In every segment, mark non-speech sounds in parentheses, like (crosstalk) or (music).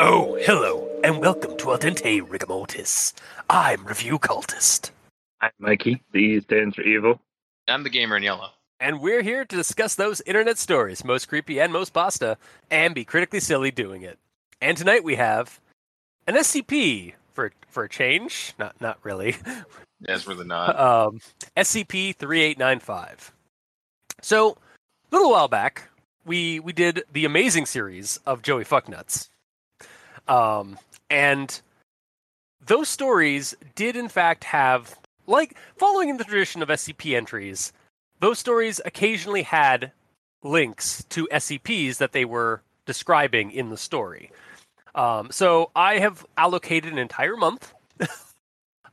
Oh, hello, and welcome to Al Dente Rigamortis. I'm Review Cultist. I'm Mikey. The E stands for evil. I'm the gamer in yellow. And we're here to discuss those internet stories, most creepy and most pasta, and be critically silly doing it. And tonight we have an SCP for for a change. Not not really. (laughs) That's really not. (laughs) Um, SCP three eight nine five. So, a little while back, we we did the amazing series of Joey Fucknuts. Um, and those stories did in fact have like following in the tradition of SCP entries, those stories occasionally had links to SCPs that they were describing in the story. Um, so I have allocated an entire month (laughs)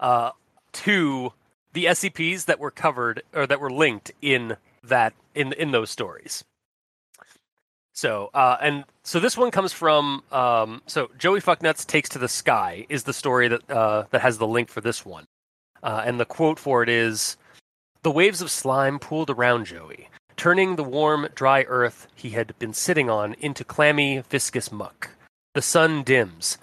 uh, to the SCPs that were covered or that were linked in that in in those stories. So uh, and so this one comes from um, so Joey Fucknuts takes to the sky is the story that uh, that has the link for this one, uh, and the quote for it is, "The waves of slime pooled around Joey, turning the warm, dry earth he had been sitting on into clammy, viscous muck. The sun dims.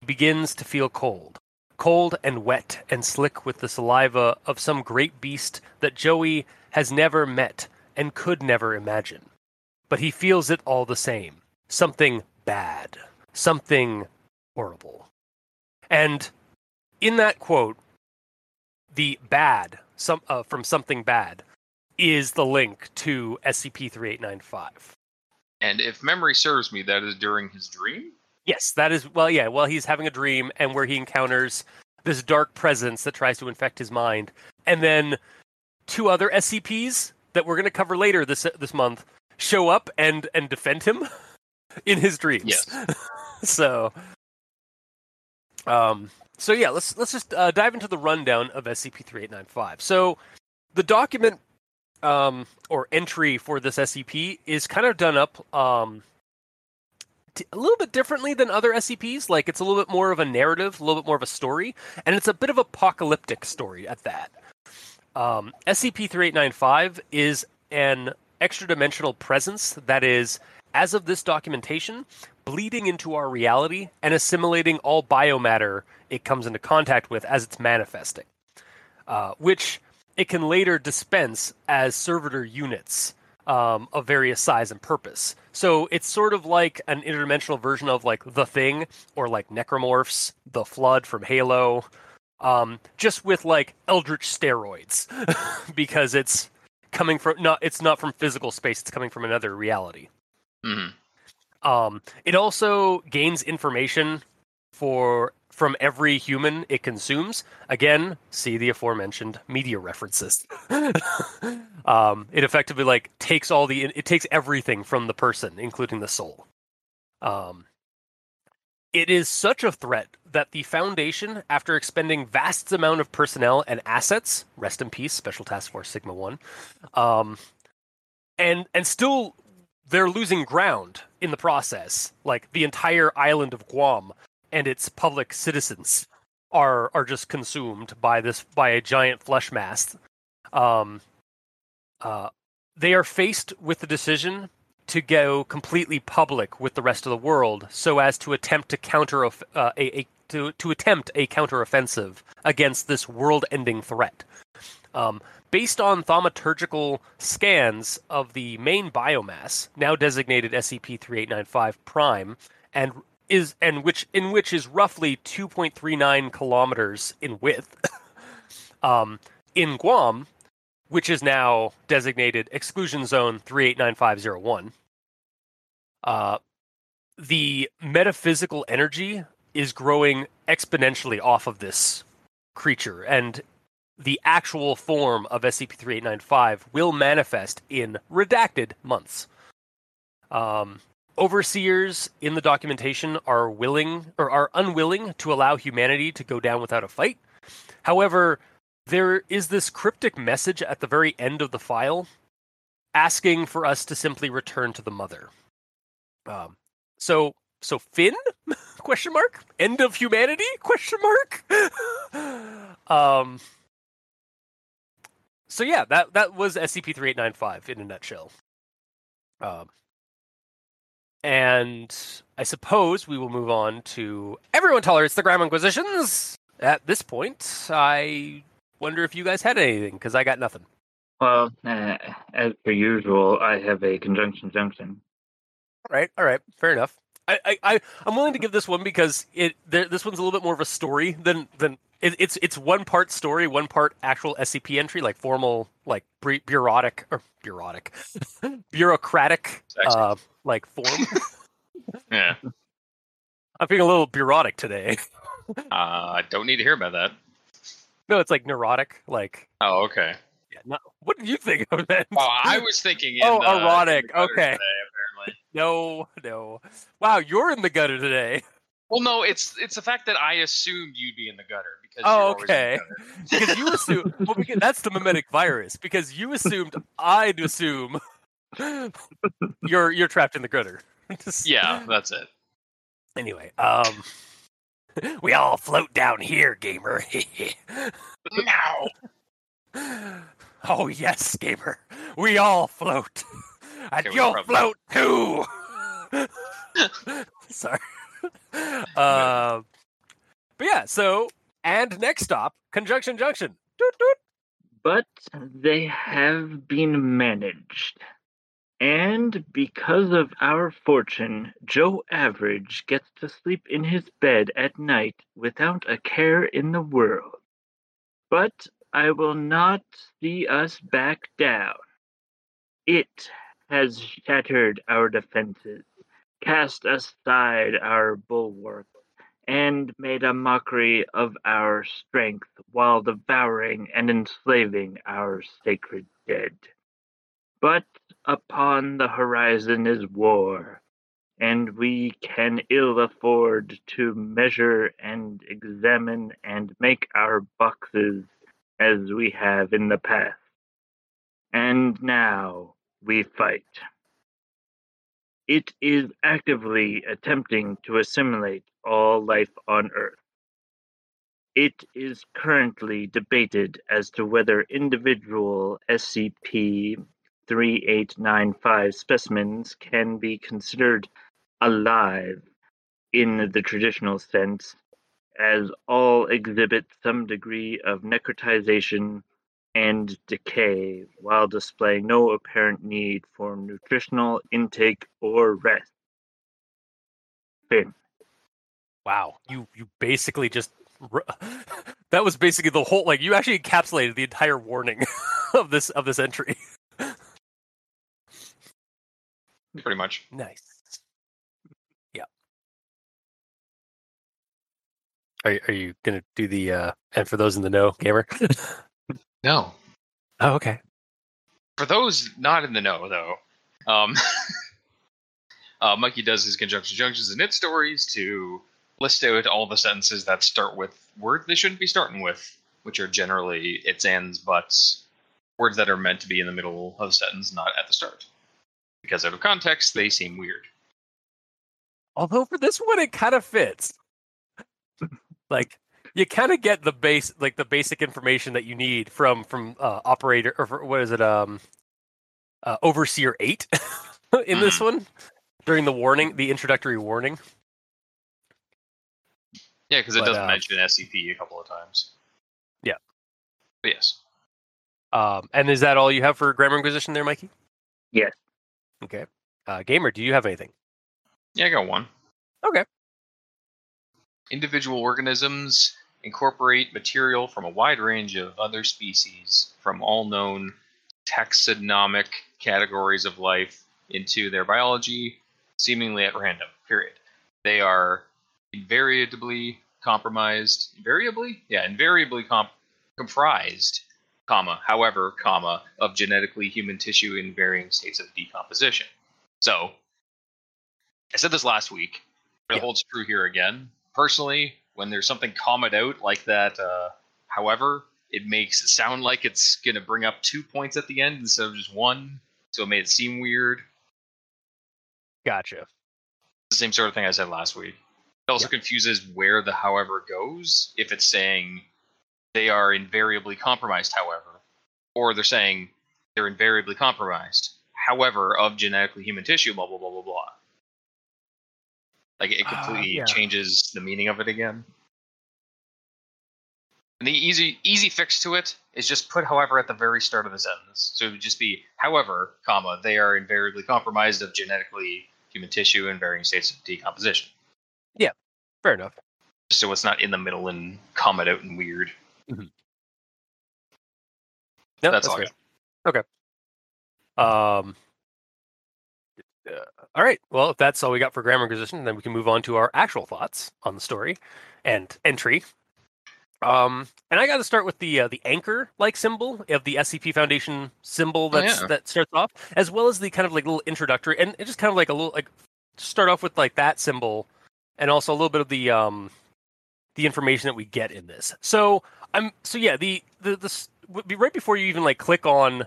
He begins to feel cold." Cold and wet and slick with the saliva of some great beast that Joey has never met and could never imagine but he feels it all the same. Something bad, something horrible. And in that quote, the bad some uh, from something bad is the link to SCP-3895. And if memory serves me, that is during his dream. Yes, that is well, yeah. Well, he's having a dream, and where he encounters this dark presence that tries to infect his mind, and then two other SCPs that we're going to cover later this this month show up and and defend him (laughs) in his dreams. Yes. (laughs) so, um, so yeah, let's let's just uh, dive into the rundown of SCP-3895. So, the document um, or entry for this SCP is kind of done up um, t- a little bit differently than other SCPs. Like it's a little bit more of a narrative, a little bit more of a story, and it's a bit of apocalyptic story at that. Um, SCP-3895 is an extra dimensional presence that is, as of this documentation, bleeding into our reality and assimilating all biomatter it comes into contact with as it's manifesting, uh, which it can later dispense as servitor units um, of various size and purpose. So it's sort of like an interdimensional version of like the Thing or like Necromorphs, the Flood from Halo, um, just with like eldritch steroids, (laughs) because it's coming from not it's not from physical space it's coming from another reality Mhm. Um it also gains information for from every human it consumes. Again see the aforementioned media references. (laughs) Um it effectively like takes all the it takes everything from the person including the soul. Um it is such a threat that the Foundation, after expending vast amount of personnel and assets, rest in peace, Special Task Force Sigma One, um, and and still they're losing ground in the process. Like the entire island of Guam and its public citizens are are just consumed by this by a giant flesh mass. Um, uh, they are faced with the decision to go completely public with the rest of the world so as to attempt to counter uh, a, a to to attempt a counteroffensive against this world-ending threat. Um, based on thaumaturgical scans of the main biomass, now designated SCP-3895 prime, and is and which in which is roughly 2.39 kilometers in width, (coughs) um, in Guam, which is now designated exclusion zone 389501. Uh, the metaphysical energy is growing exponentially off of this creature, and the actual form of SCP-3895 will manifest in redacted months. Um, overseers in the documentation are willing or are unwilling to allow humanity to go down without a fight. However, there is this cryptic message at the very end of the file asking for us to simply return to the mother. Um, so so Fin (laughs) question mark end of humanity question mark (laughs) um so yeah that that was scp-3895 in a nutshell. Um and i suppose we will move on to everyone tolerates the grammar inquisitions. At this point i wonder if you guys had anything because i got nothing. Well, uh, as per usual, I have a conjunction junction. right all right fair enough. I, I, I I'm willing to give this one because it there, this one's a little bit more of a story than than it, it's it's one part story, one part actual SCP entry, like formal, like (laughs) bureaucratic or bureaucratic, bureaucratic, uh, like form. (laughs) Yeah. I'm feeling a little bureaucratic today. Uh, (laughs) I don't need to hear about that. no, it's like neurotic, like Oh, okay. yeah. No, what did you think of that? Oh, I was thinking. In Oh, the, in erotic, the okay. Today, apparently. no, no. Wow, you're in the gutter today. Well, no, it's it's the fact that I assumed you'd be in the gutter because. Oh, you're always in the okay. (laughs) because you assume well, because that's the mimetic virus because you assumed I'd assume (laughs) you're you're trapped in the gutter. (laughs) Yeah, that's it. Anyway, um, we all float down here, gamer. Now. oh yes, gamer. We all float, and okay, you'll float too. Sorry. (laughs) Um, but yeah. So and next stop, conjunction junction. Doot, doot. But they have been managed. And because of our fortune, Joe Average gets to sleep in his bed at night without a care in the world. But I will not see us back down. It has shattered our defenses, cast aside our bulwark, and made a mockery of our strength while devouring and enslaving our sacred dead. But upon the horizon is war, and we can ill afford to measure and examine and make our boxes as we have in the past. And now we fight. It is actively attempting to assimilate all life on Earth. It is currently debated as to whether individual SCP 3895 specimens can be considered alive in the traditional sense, as all exhibit some degree of necrotization and decay while displaying no apparent need for nutritional intake or rest. Fin. Wow, you you basically just (laughs) that was basically the whole like you actually encapsulated the entire warning (laughs) of this of this entry. Pretty much. Nice. Yeah. Are are you gonna do the uh and for those in the know, gamer? (laughs) No. oh, okay. For those not in the know, though, um, (laughs) uh, Mikey does his conjunction junctions and its stories to list out all the sentences that start with words they shouldn't be starting with, which are generally its, ands, buts, words that are meant to be in the middle of a sentence, not at the start. Because out of context, they seem weird. Although for this one, it kind of fits. (laughs) like you kind of get the base, like the basic information that you need from from uh, operator or for, what is it? Um, uh, overseer eight (laughs) in this one during the warning, the introductory warning. Yeah, because it But, doesn't uh, mention SCP a couple of times. Yeah. But yes. Um, and is that all you have for grammar inquisition there, Mikey? Yes. Okay. Uh, gamer, do you have anything? Yeah, I got one. Okay. Individual organisms incorporate material from a wide range of other species from all known taxonomic categories of life into their biology, seemingly at random. Period. They are invariably compromised. Invariably? Yeah, invariably comp- comprised, comma, however, comma, of genetically human tissue in varying states of decomposition. So, I said this last week, but it Yeah. holds true here again. Personally, when there's something commaed out like that, uh, however, it makes it sound like it's going to bring up two points at the end instead of just one. So it made it seem weird. Gotcha. This same sort of thing I said last week. It also confuses where the however goes if it's saying they are invariably compromised, however, or they're saying they're invariably compromised, however, of genetically human tissue, blah blah blah blah blah. Like it Ah, completely yeah. changes the meaning of it again. And the easy easy fix to it is just put however at the very start of the sentence. So it would just be however, comma, they are invariably compromised of genetically human tissue in varying states of decomposition. Yeah, fair enough. So it's not in the middle and comment out and weird. Mm-hmm. No, That's all I fair. Um. Uh, all right. Well, if that's all we got for grammar acquisition, then we can move on to our actual thoughts on the story and entry. Um, and I got to start with the uh, the anchor like symbol of the SCP Foundation symbol Oh, yeah. that starts off, as well as the kind of like little introductory and it just kind of like a little like start off with like that symbol, and also a little bit of the um the information that we get in this. So I'm so yeah the the this would be right before you even like click on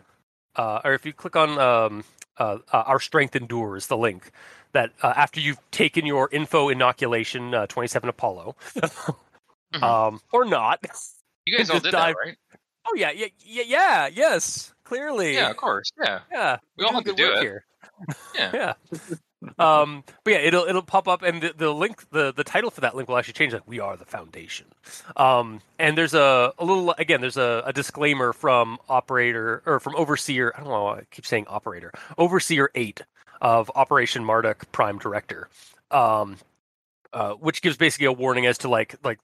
uh, or if you click on um, uh, uh, our strength endures the link that uh, after you've taken your info inoculation uh, 27 apollo (laughs) um, or not You (laughs) guys all did dive- that, right? oh yeah yeah yeah, yeah yes clearly Yeah, of course. Yeah. yeah We all have to do it. here. Yeah. (laughs) yeah um but yeah it'll it'll pop up and the, the link the the title for that link will actually change like we are the foundation. Um and there's a, a little again there's a, a disclaimer from operator or from overseer i don't know i keep saying operator overseer 8 of operation marduk prime director. Um uh, which gives basically a warning as to like like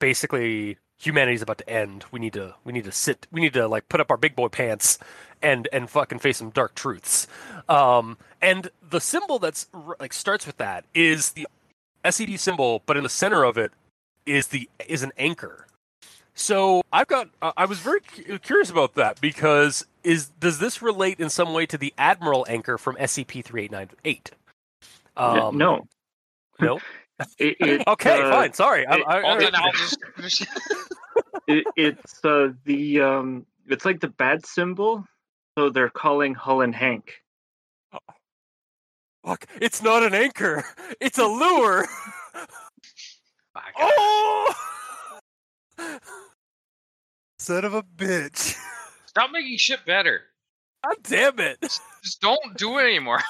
basically humanity's about to end. We need to we need to sit we need to like put up our big boy pants and and fucking face some dark truths. Um and the symbol that's like starts with that is the SCP symbol but in the center of it is the is an anchor. So i've got uh, i was very cu- curious about that because is does this relate in some way to the admiral anchor from scp-3898 um no. no (laughs) It, (laughs) it's, okay uh, fine sorry it- I, I- I'll just finish. it, it's uh, the um, it's like the bad symbol. So they're calling Holland Hank. Fuck, it's not an anchor. (laughs) It's a lure. (laughs) Oh! Son of a bitch. Stop making shit better. God damn it. Just don't do it anymore.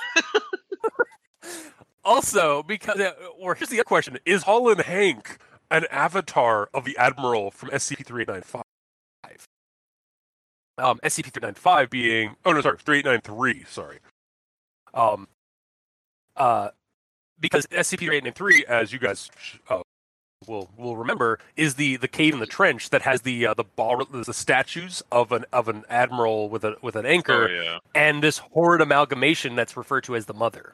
Also, because, uh, or here's the other question Is Holland Hank an avatar of the Admiral from SCP 3895? Um, SCP 3895 being, oh no, sorry, 3893, sorry. Um, uh, because SCP 3893, as you guys uh, will will remember, is the the cave in the trench that has the uh, the ball the statues of an of an admiral with a with an anchor yeah. and this horrid amalgamation that's referred to as the mother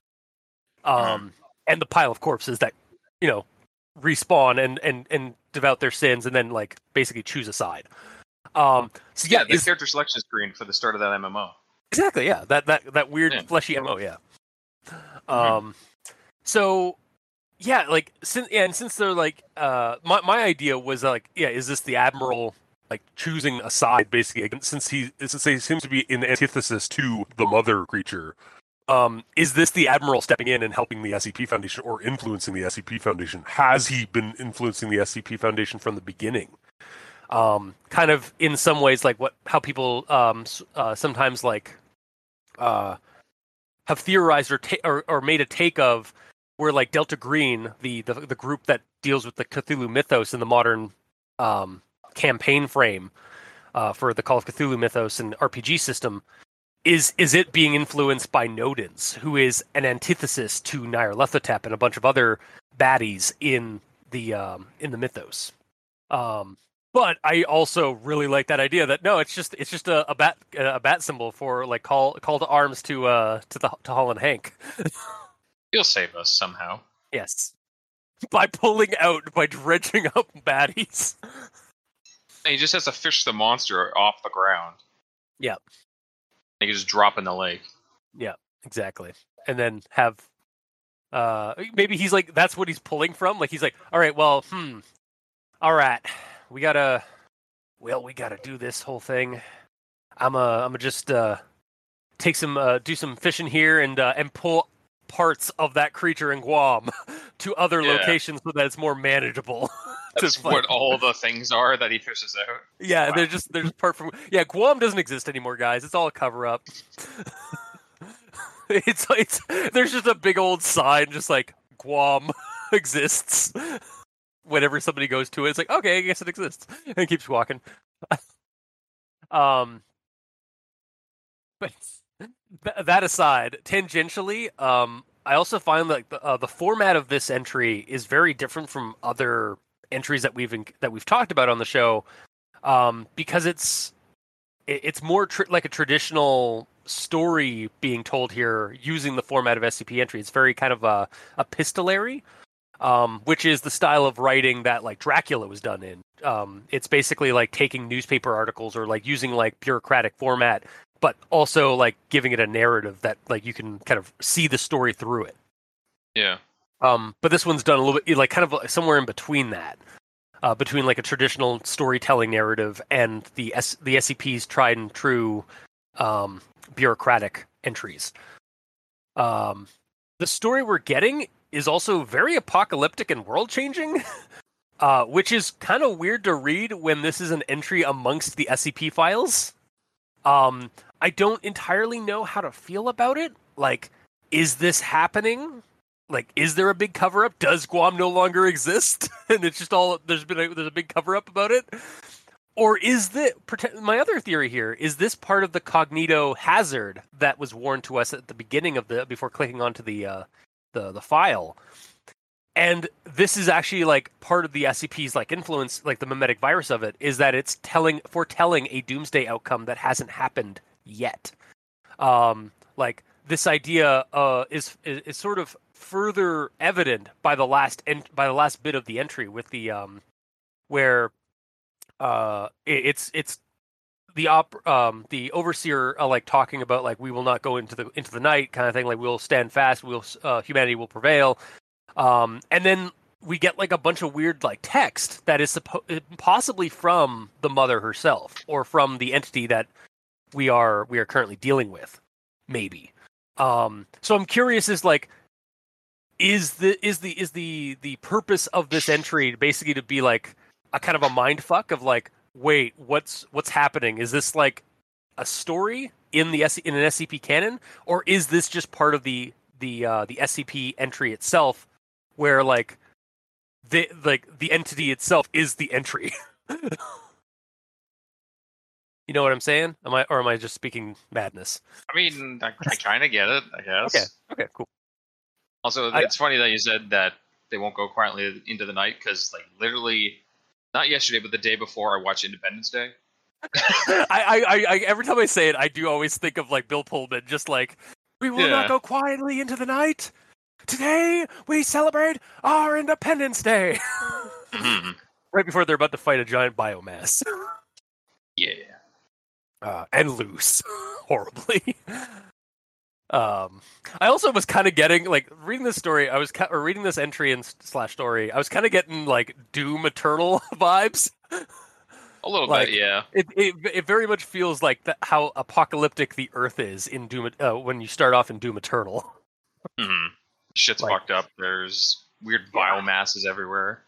um and the pile of corpses that you know respawn and and and devout their sins and then like basically choose a side um so Yeah, yeah, this character selection screen for the start of that MMO. exactly yeah that that that weird Yeah. fleshy MMO. yeah um so yeah like since yeah, and since they're like uh my, my idea was like yeah is this the admiral like choosing a side basically since he since he seems to be in antithesis to the mother creature um is this the admiral stepping in and helping the scp foundation or influencing the scp foundation? Has he been influencing the scp foundation from the beginning? Um kind of in some ways like what how people um uh, sometimes like uh have theorized or, ta- or or made a take of where like Delta Green, the, the the group that deals with the Cthulhu mythos in the modern um, campaign frame uh, for the Call of Cthulhu mythos and RPG system, is is it being influenced by Nodens, who is an antithesis to Nyarlathotep and a bunch of other baddies in the um, in the mythos. Um, but I also really like that idea that no, it's just it's just a, a bat a bat symbol for like call call to arms to uh to the to Holland Hank. (laughs) He'll save us somehow. Yes. By pulling out, by dredging up baddies. He just has to fish the monster off the ground. Yep. He can just drop in the lake. Yeah, exactly. And then have uh maybe he's like that's what he's pulling from. Like he's like, all right, well, hmm. All right. We gotta well, we gotta do this whole thing. I'm uh I'm just uh take some uh do some fishing here and uh and pull parts of that creature in Guam (laughs) to other Yeah. locations so that it's more manageable. (laughs) That's what all the things are that he fishes out. Yeah, Wow. they're just they're just part from yeah. Guam doesn't exist anymore, guys. It's all a cover up. (laughs) it's it's there's just a big old sign, just like Guam exists. Whenever somebody goes to it, it's like okay, I guess it exists, and keeps walking. um, but th- that aside, tangentially, um, I also find like the, uh, the format of this entry is very different from other entries that we've in- that we've talked about on the show um, because it's it- it's more tr- like a traditional story being told here using the format of SCP entry. It's very kind of a epistolary, um, which is the style of writing that like Dracula was done in. Um, it's basically like taking newspaper articles or like using like bureaucratic format, but also like giving it a narrative that like you can kind of see the story through it. Yeah. Um, but this one's done a little bit like kind of like somewhere in between that, uh, between like a traditional storytelling narrative and the S- the SCP's tried and true um, bureaucratic entries. Um, the story we're getting is also very apocalyptic and world changing, (laughs) uh, which is kind of weird to read when this is an entry amongst the SCP files. Um, I don't entirely know how to feel about it. Like, is this happening? like is there a big cover up does guam no longer exist (laughs) and it's just all there's been a, there's a big cover up about it or is the my other theory here is this part of the cognito hazard that was warned to us at the beginning of the before clicking onto the uh the the file and this is actually like part of the scp's like influence like the mimetic virus of it is that it's telling foretelling a doomsday outcome that hasn't happened yet. Um like this idea uh is is, is sort of further evident by the last en- by the last bit of the entry with the um where uh it, it's it's the op um the overseer uh, like talking about like we will not go into the into the night kind of thing like we'll stand fast we'll uh, humanity will prevail. Um and then we get like a bunch of weird like text that is suppo- possibly from the mother herself or from the entity that we are we are currently dealing with maybe. Um so i'm curious is like is the is the is the the purpose of this entry basically to be like a kind of a mind fuck of like wait what's what's happening? Is this like a story in the S- in an scp canon? Or is this just part of the the uh the scp entry itself where like the like the entity itself is the entry (laughs) you know what i'm saying am i or am i just speaking madness I mean, I, I kind of get it, I guess. okay okay cool Also, I- it's funny that you said that they won't go quietly into the night because, like, literally, not yesterday, but the day before, I watched Independence Day. (laughs) I, I, I, every time I say it, I do always think of like Bill Pullman, just like, we will Yeah. not go quietly into the night. Today we celebrate our Independence Day. (laughs) (laughs) Right before they're about to fight a giant biomass yeah. Uh, and lose (laughs) horribly. Um, I also was kind of getting like reading this story. I was ki- or reading this entry and slash story. I was kind of getting like Doom Eternal (laughs) vibes. A little Like- bit, yeah. It, it it very much feels like that how apocalyptic the Earth is in Doom uh, when you start off in Doom Eternal. hmm Shit's Like- fucked up. There's weird Yeah. biomasses everywhere.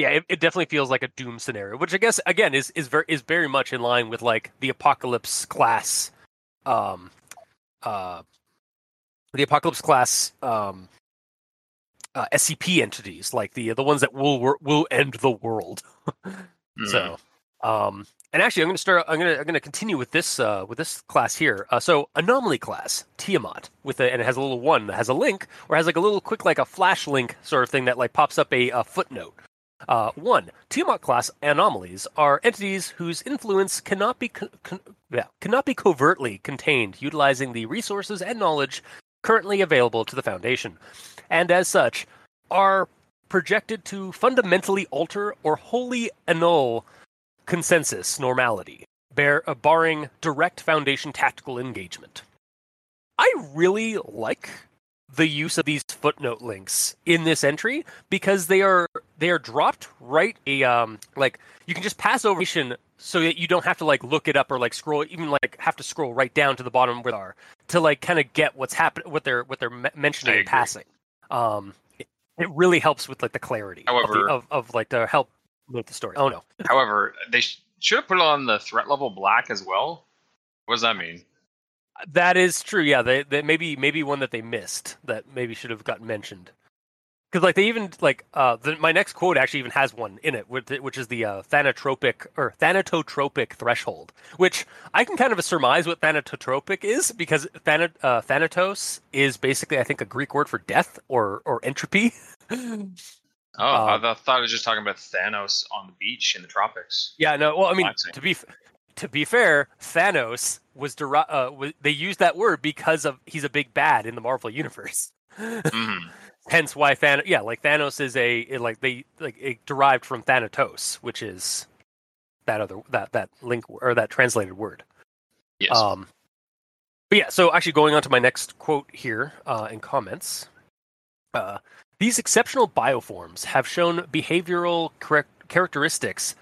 Yeah, it, it definitely feels like a Doom scenario, which I guess again is is very is very much in line with like the Apocalypse class, um, uh, the Apocalypse class um, uh, SCP entities, like the the ones that will will end the world. Mhm. (laughs) So, um, and actually, I'm going to start. I'm going to I'm going to continue with this uh, with this class here. Uh, so, anomaly class Tiamat with a, and it has a little one that has a link or has like a little quick like a flash link sort of thing that like pops up a, a footnote. Uh, one Tiamat class anomalies are entities whose influence cannot be co- con- yeah, cannot be covertly contained, utilizing the resources and knowledge currently available to the Foundation, and as such are projected to fundamentally alter or wholly annul consensus normality, bear, uh, barring direct Foundation tactical engagement. I really like the use of these footnote links in this entry because they are they are dropped right a um like you can just pass over so that you don't have to like look it up or like scroll, even like have to scroll right down to the bottom where they are to like kind of get what's happening, what they're what they're mentioning in passing. Um, it, it really helps with like the clarity of, However- the, of, of like to help with the story. Oh no, However, they sh- should have put it on the threat level black as well. What does that mean? That is true. Yeah, they, they maybe maybe one that they missed that maybe should have gotten mentioned. Because like they even like uh the, my next quote actually even has one in it, which, is the uh, thanatropic or thanatotropic threshold, which I can kind of surmise what thanatotropic is because thanat, uh, thanatos is basically I think a Greek word for death or or entropy. Oh, I Um, th- thought I was just talking about Thanos on the beach in the tropics. Yeah, no. Well, I mean, to be to be fair, Thanos was, deri- uh, was they used that word because of he's a big bad in the Marvel universe. Mhm. (laughs) Hence why Thanos, yeah, like Thanos is a it, like they like it derived from Thanatos, which is that other that that link or that translated word. Yes. Um, but yeah, so actually going on to my next quote here uh, in comments. Uh, these exceptional bioforms have shown behavioral char- characteristics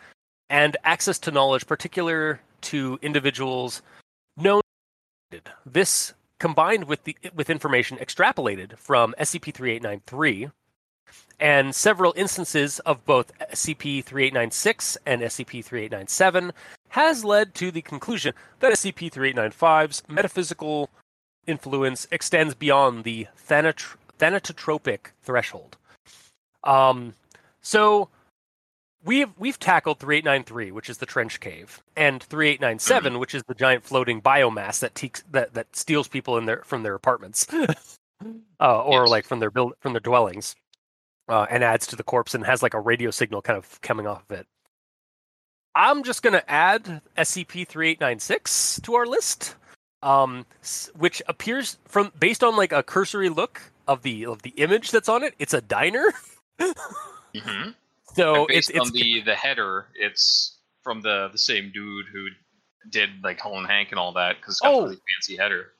and access to knowledge particular to individuals known. This combined with the with information extrapolated from SCP-3893 and several instances of both SCP-3896 and SCP-3897 has led to the conclusion that SCP-3895's metaphysical influence extends beyond the thanat- thanatotropic threshold. Um, so we've we've tackled 3893, which is the trench cave, and 3897, which is the giant floating biomass that teaks that that steals people in their from their apartments, (laughs) uh, or Yes. like from their build from their dwellings, uh, and adds to the corpse and has like a radio signal kind of coming off of it. I'm just gonna add SCP-3896 to our list, um, which appears from based on like a cursory look of the of the image that's on it. It's a diner. (laughs) Mhm. So And based it's it's on the the header, it's from the the same dude who did like Colin Hank and all that because it's got Oh. a really fancy header.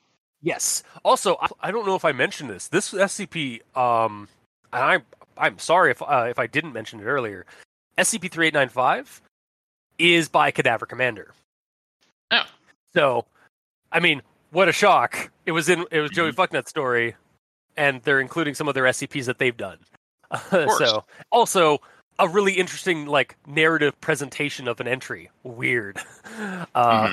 Yes. Also, I, I don't know if I mentioned this. This SCP, um, and I I'm sorry if uh, if I didn't mention it earlier. SCP three eight nine five is by Cadaver Commander. Oh. So, I mean, what a shock! It was in it was Joey Fucknut story, and they're including some of their SCPs that they've done. (laughs) course. so, also a really interesting like narrative presentation of an entry. Weird. (laughs) Uh,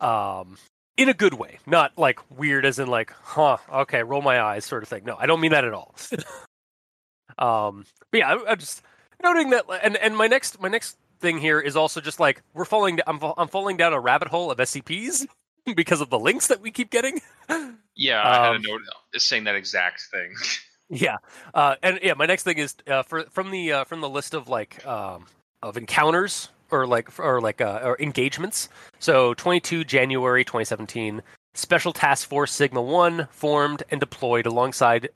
Mhm. um in a good way not like weird as in like huh okay roll my eyes sort of thing no i don't mean that at all (laughs) um but yeah I, i'm just noting that and and my next my next thing here is also just like we're falling i'm, I'm falling down a rabbit hole of scps (laughs) because of the links that we keep getting Yeah, I had Um, a note saying that exact thing. Yeah. Uh and yeah my next thing is uh for from the uh from the list of like um of encounters or like or like uh or engagements. So 22 january 2017 special task force sigma 1 formed and deployed alongside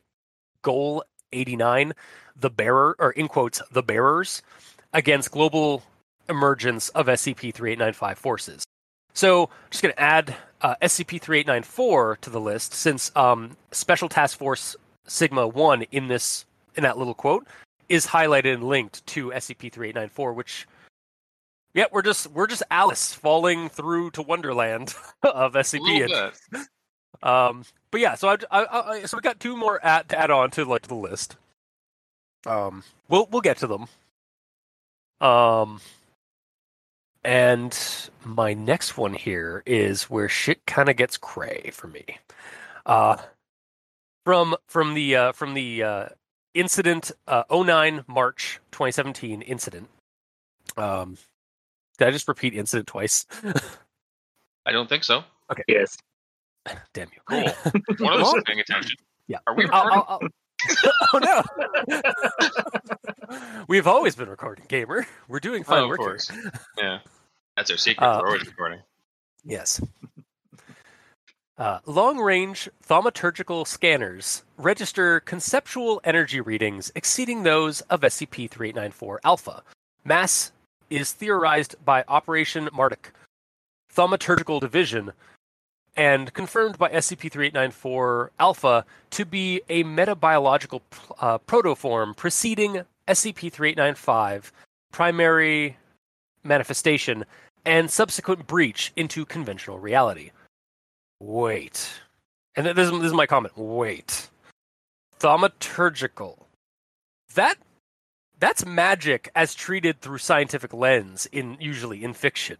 goal 89 the bearer or in quotes the bearers against global emergence of scp-3895 forces. So just going to add uh, scp-3894 to the list since um, special task force sigma 1 in this in that little quote is highlighted and linked to scp-3894 which yeah we're just we're just alice falling through to wonderland (laughs) of scp little and- bit. um, but yeah, so I, I, I so we got two more at, to add on to like to the list. Um, we'll we'll get to them. Um, and my next one here is where shit kind of gets cray for me. Uh, from from the uh, from the uh, incident uh, 09 March 2017 incident. Um, did I just repeat incident twice? (laughs) I don't think so. Okay. Yes. (laughs) Damn you! Cool. (laughs) One of us is paying attention. Yeah. Are we I'll- I'll- I'll- oh no! We've always been recording, gamer. We're doing fine Oh, of work here. course. Yeah. That's our secret. Uh, We're always recording. Yes. Uh, long-range thaumaturgical scanners register conceptual energy readings exceeding those of SCP-3894 Alpha. Mass is theorized by Operation Marduk, Thaumaturgical Division, and confirmed by SCP-3894 Alpha to be a metabiological uh, protoform preceding SCP-3895 primary manifestation and subsequent breach into conventional reality. Wait. And this is, this is my comment. Wait. Thaumaturgical. That that's magic as treated through scientific lens in usually in fiction.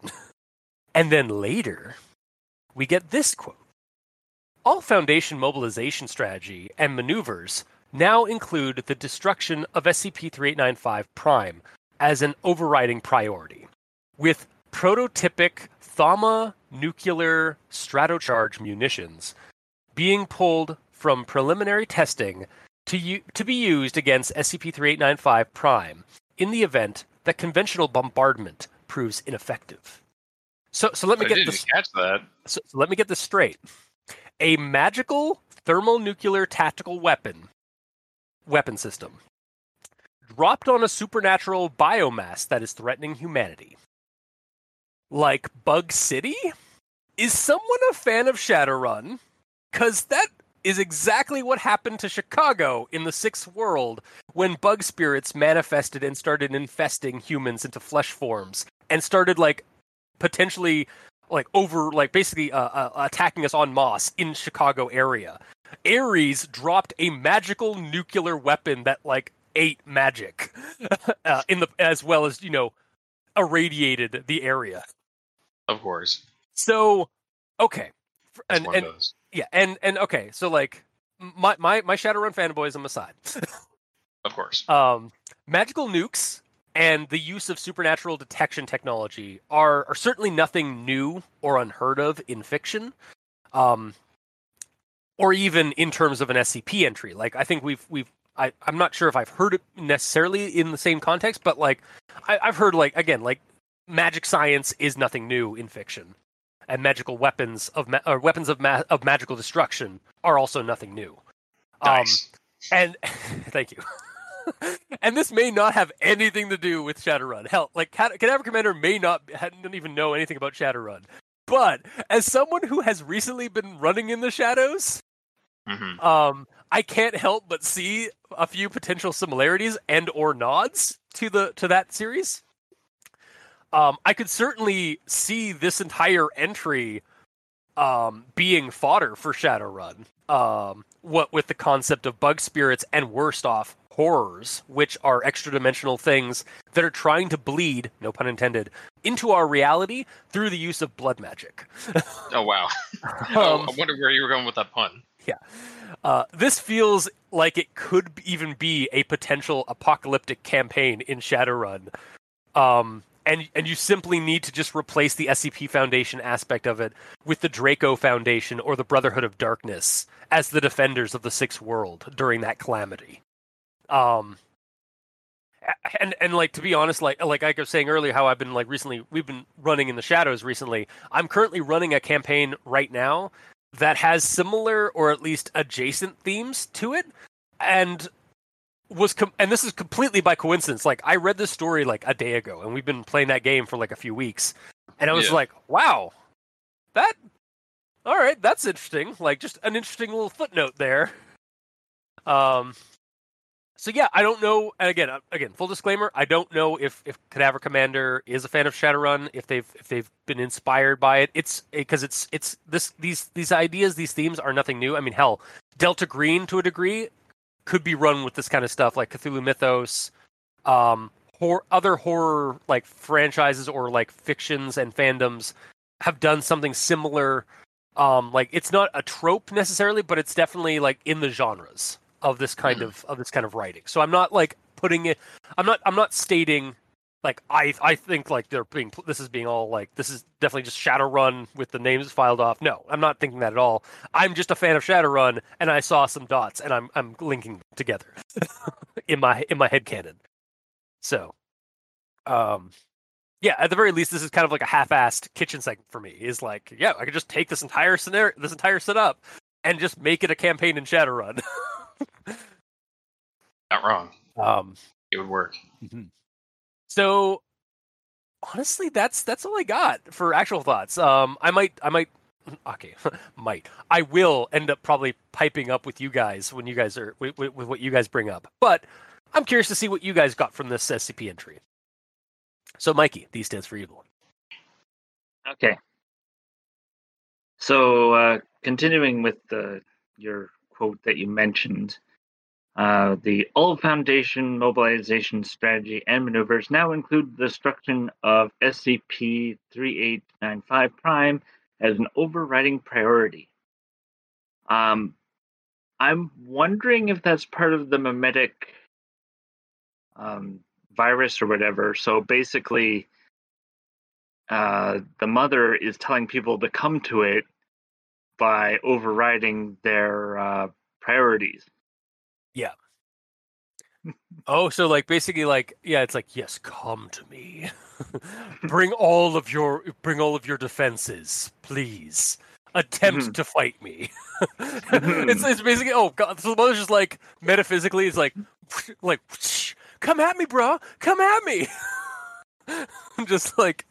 (laughs) and then later, we get this quote. All Foundation mobilization strategy and maneuvers now include the destruction of SCP-3895 Prime as an overriding priority, with prototypic Thauma nuclear stratocharge munitions being pulled from preliminary testing to, u- to be used against SCP-3895 Prime in the event that conventional bombardment proves ineffective. So, so let me I get this. catch that. So, so let me get this straight. A magical thermonuclear tactical weapon weapon system dropped on a supernatural biomass that is threatening humanity. Like Bug City? Is someone a fan of Shadowrun? Cuz that is exactly what happened to Chicago in the Sixth World when bug spirits manifested and started infesting humans into flesh forms and started like potentially like over like basically uh, uh, attacking us en masse in Chicago area. Ares dropped a magical nuclear weapon that like ate magic (laughs) uh, in the as well as you know irradiated the area. Of course. So okay, and and yeah, and and okay, so like my my my Shadowrun fanboyism aside, (laughs) Of course. um, magical nukes and the use of supernatural detection technology are are certainly nothing new or unheard of in fiction, um, or even in terms of an SCP entry. Like I think we've we've I, I'm not sure if I've heard it necessarily in the same context, but like I, I've heard like again like magic science is nothing new in fiction, and magical weapons of ma- or weapons of ma- of magical destruction are also nothing new. Um, Nice. and (laughs) thank you. (laughs) and this may not have anything to do with Shadowrun. Hell, like Cad- Cadaver Commander may not hadn't even know anything about Shadowrun. But as someone who has recently been running in the shadows, hmm um, I can't help but see a few potential similarities and or nods to the to that series. Um, I could certainly see this entire entry um, being fodder for Shadowrun. Um, what with the concept of bug spirits and worst off horrors, which are extra dimensional things that are trying to bleed, no pun intended, into our reality through the use of blood magic. (laughs) Oh wow. oh, (laughs) I wonder where you were going with that pun. Yeah, uh, this feels like it could even be a potential apocalyptic campaign in Shadowrun. Um, and and you simply need to just replace the SCP Foundation aspect of it with the Draco Foundation or the Brotherhood of Darkness as the defenders of the Sixth World during that calamity. Um, and and like to be honest, like like I was saying earlier, how I've been like recently, we've been running in the shadows recently. I'm currently running a campaign right now that has similar or at least adjacent themes to it and was com- and this is completely by coincidence. Like i read this story like a day ago and we've been playing that game for like a few weeks and i was Yeah. like wow that all right that's interesting. Like just an interesting little footnote there. Um so yeah i don't know and again uh, again full disclaimer i don't know if if cadaver commander is a fan of shadowrun if they've if they've been inspired by it. It's because it's it's this these these ideas these themes are nothing new. I mean hell delta green to a degree could be run with this kind of stuff like cthulhu mythos um hor- other horror like franchises or like fictions and fandoms have done something similar um like it's not a trope necessarily but it's definitely like in the genres of this kind Mhm. of of this kind of writing so i'm not like putting it i'm not i'm not stating like i i think like they're being this is being all like this is definitely just shadowrun with the names filed off. No i'm not thinking that at all. I'm just a fan of shadowrun and i saw some dots and i'm i'm linking together (laughs) in my in my head canon. So um yeah at the very least this is kind of like a half-assed kitchen segment for me is like yeah i could just take this entire scenario this entire setup and just make it a campaign in shadowrun. (laughs) Not wrong. um It would work. So honestly, that's that's all I got for actual thoughts. Um, I might I might (laughs) okay (laughs) might I will end up probably piping up with you guys when you guys are with, with, with what you guys bring up. But I'm curious to see what you guys got from this SCP entry. So, Mikey, D stands for evil. Okay. So, uh, continuing with the, your quote that you mentioned, uh, the All Foundation mobilization strategy and maneuvers now include the destruction of SCP 3895 Prime as an overriding priority. Um, I'm wondering if that's part of the memetic um, virus or whatever. So basically, uh, the mother is telling people to come to it by overriding their uh, priorities. (laughs) Oh, so like basically like yeah, it's like yes, come to me. (laughs) bring all of your bring all of your defenses, please. Attempt Mhm. to fight me. (laughs) it's it's basically oh god. So the mother's just like metaphysically, it's like like come at me, bro. Come at me. I'm just like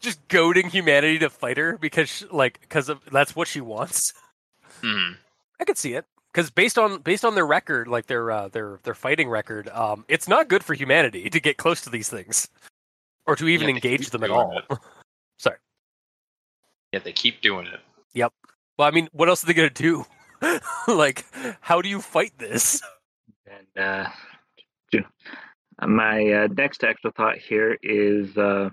just goading humanity to fight her because she- like because of that's what she wants. Hmm. I could see it because based on based on their record, like their uh, their their fighting record, um, it's not good for humanity to get close to these things or to even Yeah, engage them at all. (laughs) Sorry. Yeah, they keep doing it. Yep. Well, I mean, what else are they gonna do? (laughs) like, how do you fight this? And uh, my uh, next actual thought here is: uh,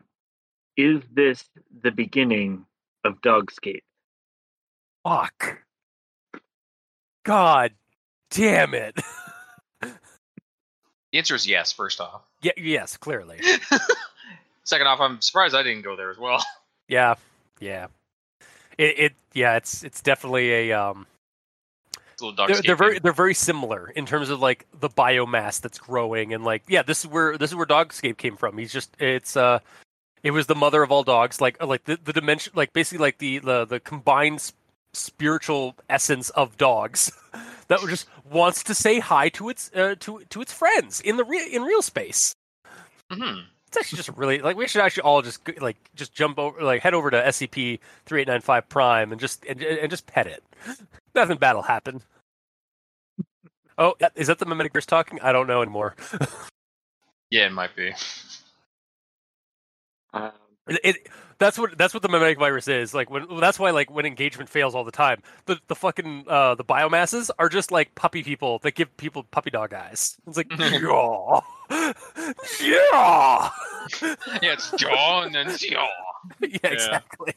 Is this the beginning of Dogscape? Fuck. God damn it. (laughs) The answer is yes. First off. Yeah. Yes. Clearly. (laughs) Second off, I'm surprised I didn't go there as well. (laughs) Yeah. Yeah. It. it yeah. It's. It's definitely a. Um. It's a little they're, they're very they're very similar in terms of like the biomass that's growing and like yeah this is where this is where dogscape came from he's just it's uh it was the mother of all dogs like like the, the dimension like basically like the the the combined spiritual essence of dogs (laughs) that just wants to say hi to its uh, to to its friends in the real in real space Mhm. it's actually just really like we should actually all just like just jump over like head over to SCP three eight nine five Prime and just and, and just pet it. (laughs) Nothing bad will happen. (laughs) Oh, is that the mimetic verse talking? I don't know anymore. Yeah, it might be. Um, It, it- that's what that's what the mimetic virus is. Like when that's why like when engagement fails all the time, the the fucking uh the biomasses are just like puppy people that give people puppy dog eyes. It's like (laughs) yeah, (laughs) yeah, Yeah, it's jaw and then jaw. (laughs) yeah, exactly.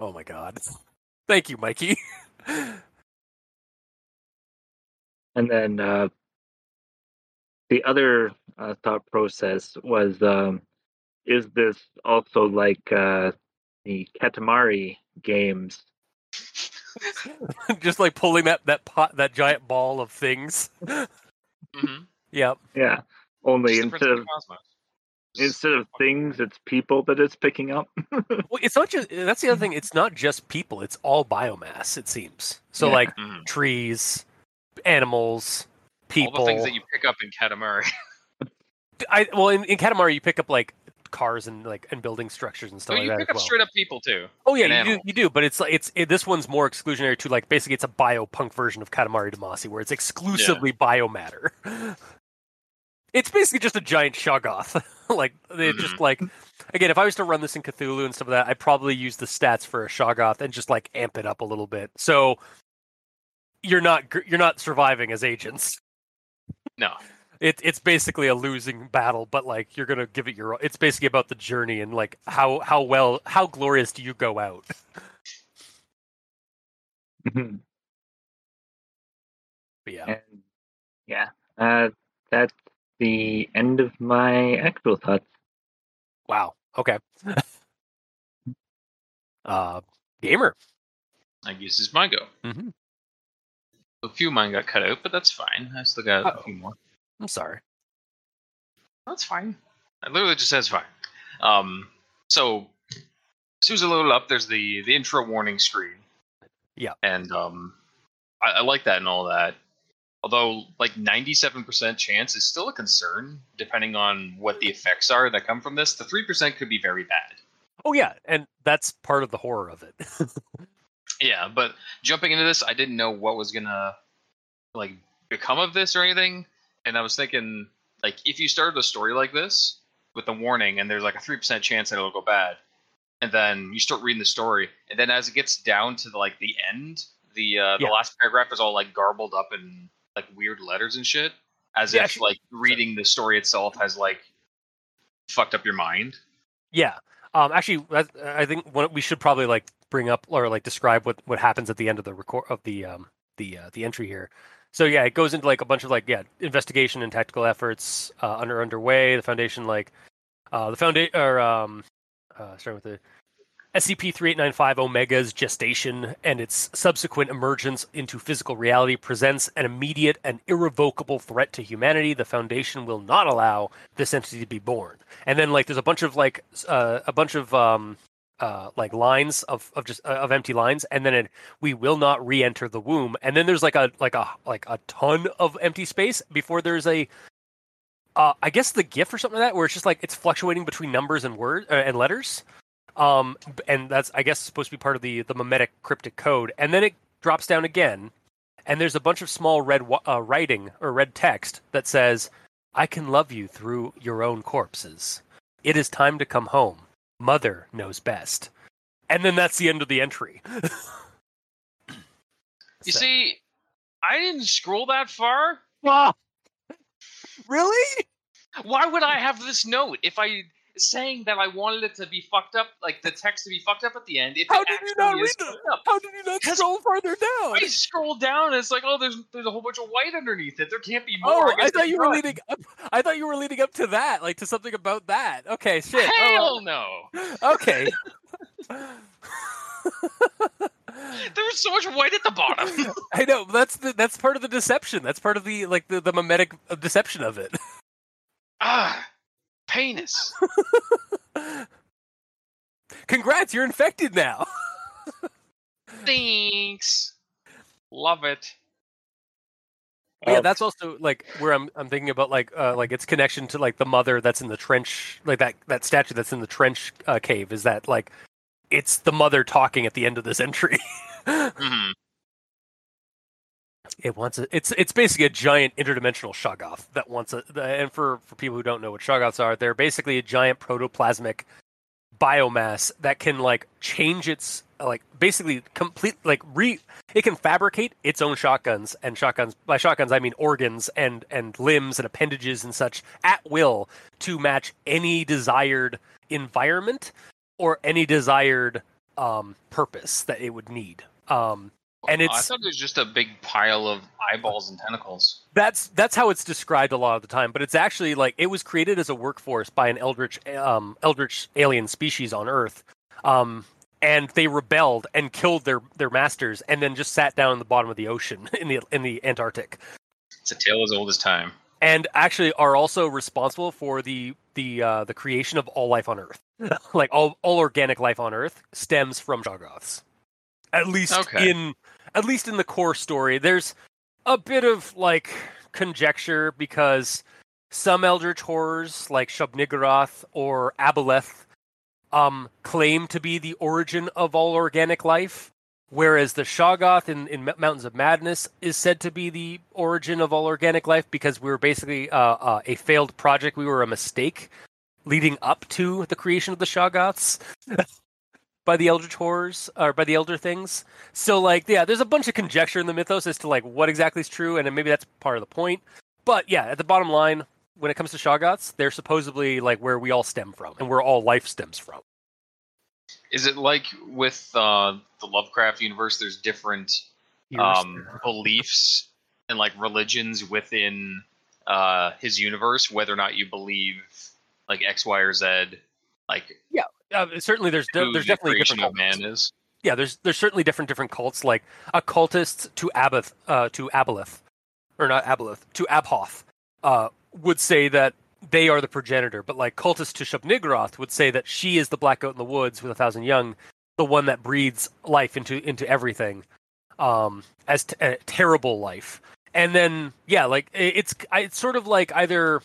Oh my god. Thank you, Mikey. and then uh, the other uh, thought process was: um, Is this also like uh, the Katamari games? (laughs) Just like pulling that that pot that giant ball of things. (laughs) Mm-hmm. Yep. Yeah, only instead of instead of things, it's people that it's picking up. (laughs) Well, it's not just that's the other thing. It's not just people. It's all biomass. It seems. So Yeah. like Mhm. trees, animals, people. All the things that you pick up in Katamari. I well in, in Katamari you pick up like cars and like and building structures and stuff like you that pick up well. straight up people too. oh yeah, you do, you do, but it's like it's it, this one's more exclusionary to like basically it's a biopunk version of Katamari Damacy where it's exclusively biomatter. (laughs) It's basically just a giant Shoggoth. (laughs) like just Mm-hmm. like again, if I was to run this in Cthulhu and stuff like that, I'd probably use the stats for a Shoggoth and just like amp it up a little bit. So you're not you're not surviving as agents. No. It, it's basically a losing battle, but like you're gonna give it your. It's basically about the journey and like how how well how glorious do you go out. and But yeah, yeah, uh, that's the end of my actual thoughts. wow. Okay. (laughs) uh, gamer. I guess it's my go. hmm A few of mine got cut out, but that's fine. I still got a Uh-oh. few more. I'm sorry. That's fine. I literally just says fine. Um, so as soon as I load it up, there's the the intro warning screen. Yeah. And um, I, I like that and all that. Although, like 97% chance is still a concern, depending on what the effects are that come from this. The 3% could be very bad. Oh yeah, and that's part of the horror of it. (laughs) Yeah, but jumping into this, I didn't know what was gonna like become of this or anything, and I was thinking like if you started a story like this with a warning and there's like a three percent chance that it'll go bad, and then you start reading the story, and then as it gets down to the, like the end, the uh, the Yeah. last paragraph is all like garbled up in like weird letters and shit, as Yeah, if like reading the story itself has like fucked up your mind. Yeah. Um, actually, I think what we should probably like bring up or like describe what, what happens at the end of the record of the um the uh, the entry here. So yeah, it goes into like a bunch of like yeah investigation and tactical efforts uh, under underway. The foundation like uh, the foundation or um uh, starting with the SCP 3895 Omega's gestation and its subsequent emergence into physical reality presents an immediate and irrevocable threat to humanity. The Foundation will not allow this entity to be born. And then like there's a bunch of like uh, a bunch of um uh like lines of of just uh, of empty lines and then it, we will not re-enter the womb. And then there's like a like a like a ton of empty space before there's a uh, I guess the GIF or something like that, where it's just like it's fluctuating between numbers and words uh, and letters, um, and that's I guess supposed to be part of the the mimetic cryptic code, and then it drops down again, and there's a bunch of small red uh, writing or red text that says, "I can love you through your own corpses. It is time to come home. Mother knows best." And then that's the end of the entry. (laughs) You So- see, I didn't scroll that far. Ah! (laughs) really? Why would I have this note if I saying that I wanted it to be fucked up, like the text to be fucked up at the end? How it did you not read up? How did you not scroll farther down? I scroll down and it's like, oh, there's there's a whole bunch of white underneath it. There can't be Oh, more. I thought there's you were leading up. I thought you were leading up to that, like to something about that. Okay, shit. Hell no! Oh, (laughs) okay. (laughs) (laughs) There's so much white at the bottom. I know that's the, that's part of the deception. That's part of the like the, the mimetic uh, deception of it. ah, penis. Congrats, you're infected now. Thanks. Love it. yeah, Um, that's also like where I'm I'm thinking about like uh, like its connection to like the mother that's in the trench, like that that statue that's in the trench uh, cave. Is that like it's the mother talking at the end of this entry? Mhm. It wants a, it's it's basically a giant interdimensional Shoggoth that wants a and for for people who don't know what Shoggoths are, they're basically a giant protoplasmic biomass that can like change its like basically complete like re it can fabricate its own shotguns and shotguns by shotguns I mean organs and and limbs and appendages and such at will to match any desired environment or any desired um purpose that it would need. Um and I it's thought it was just a big pile of eyeballs and tentacles. that's that's how it's described a lot of the time, but it's actually like it was created as a workforce by an eldritch um, eldritch alien species on Earth, um, and they rebelled and killed their their masters, and then just sat down in the bottom of the ocean (laughs) in the in the Antarctic, It's a tale as old as time. and actually are also responsible for the the uh, the creation of all life on Earth. (laughs) like all all organic life on Earth stems from Shoggoths, at least Okay. in at least in the core story. There's a bit of like conjecture because some eldritch horrors like Shub-Niggurath or Aboleth um, claim to be the origin of all organic life, whereas the Shoggoth in, in Mountains of Madness is said to be the origin of all organic life because we were basically uh, uh, a failed project. We were a mistake leading up to the creation of the Shoggoths. (laughs) by the Elder horrors or by the elder things so like yeah there's a bunch of conjecture in the mythos as to like what exactly is true and maybe that's part of the point but yeah at the bottom line when it comes to shoggoths they're supposedly like where we all stem from and where all life stems from Is it like with uh, the Lovecraft universe? There's different um, (laughs) beliefs and like religions within uh, his universe, whether or not you believe like X, Y, or Z. Like uh, certainly there's who there's the definitely different man is. yeah there's there's certainly different different cults like occultists to abath uh to aboleth or not aboleth to abhoth uh would say that they are the progenitor but like cultists to Shub-Niggurath would say that she is the black goat in the woods with a thousand young the one that breathes life into into everything um as t- a terrible life and then yeah like it's it's sort of like either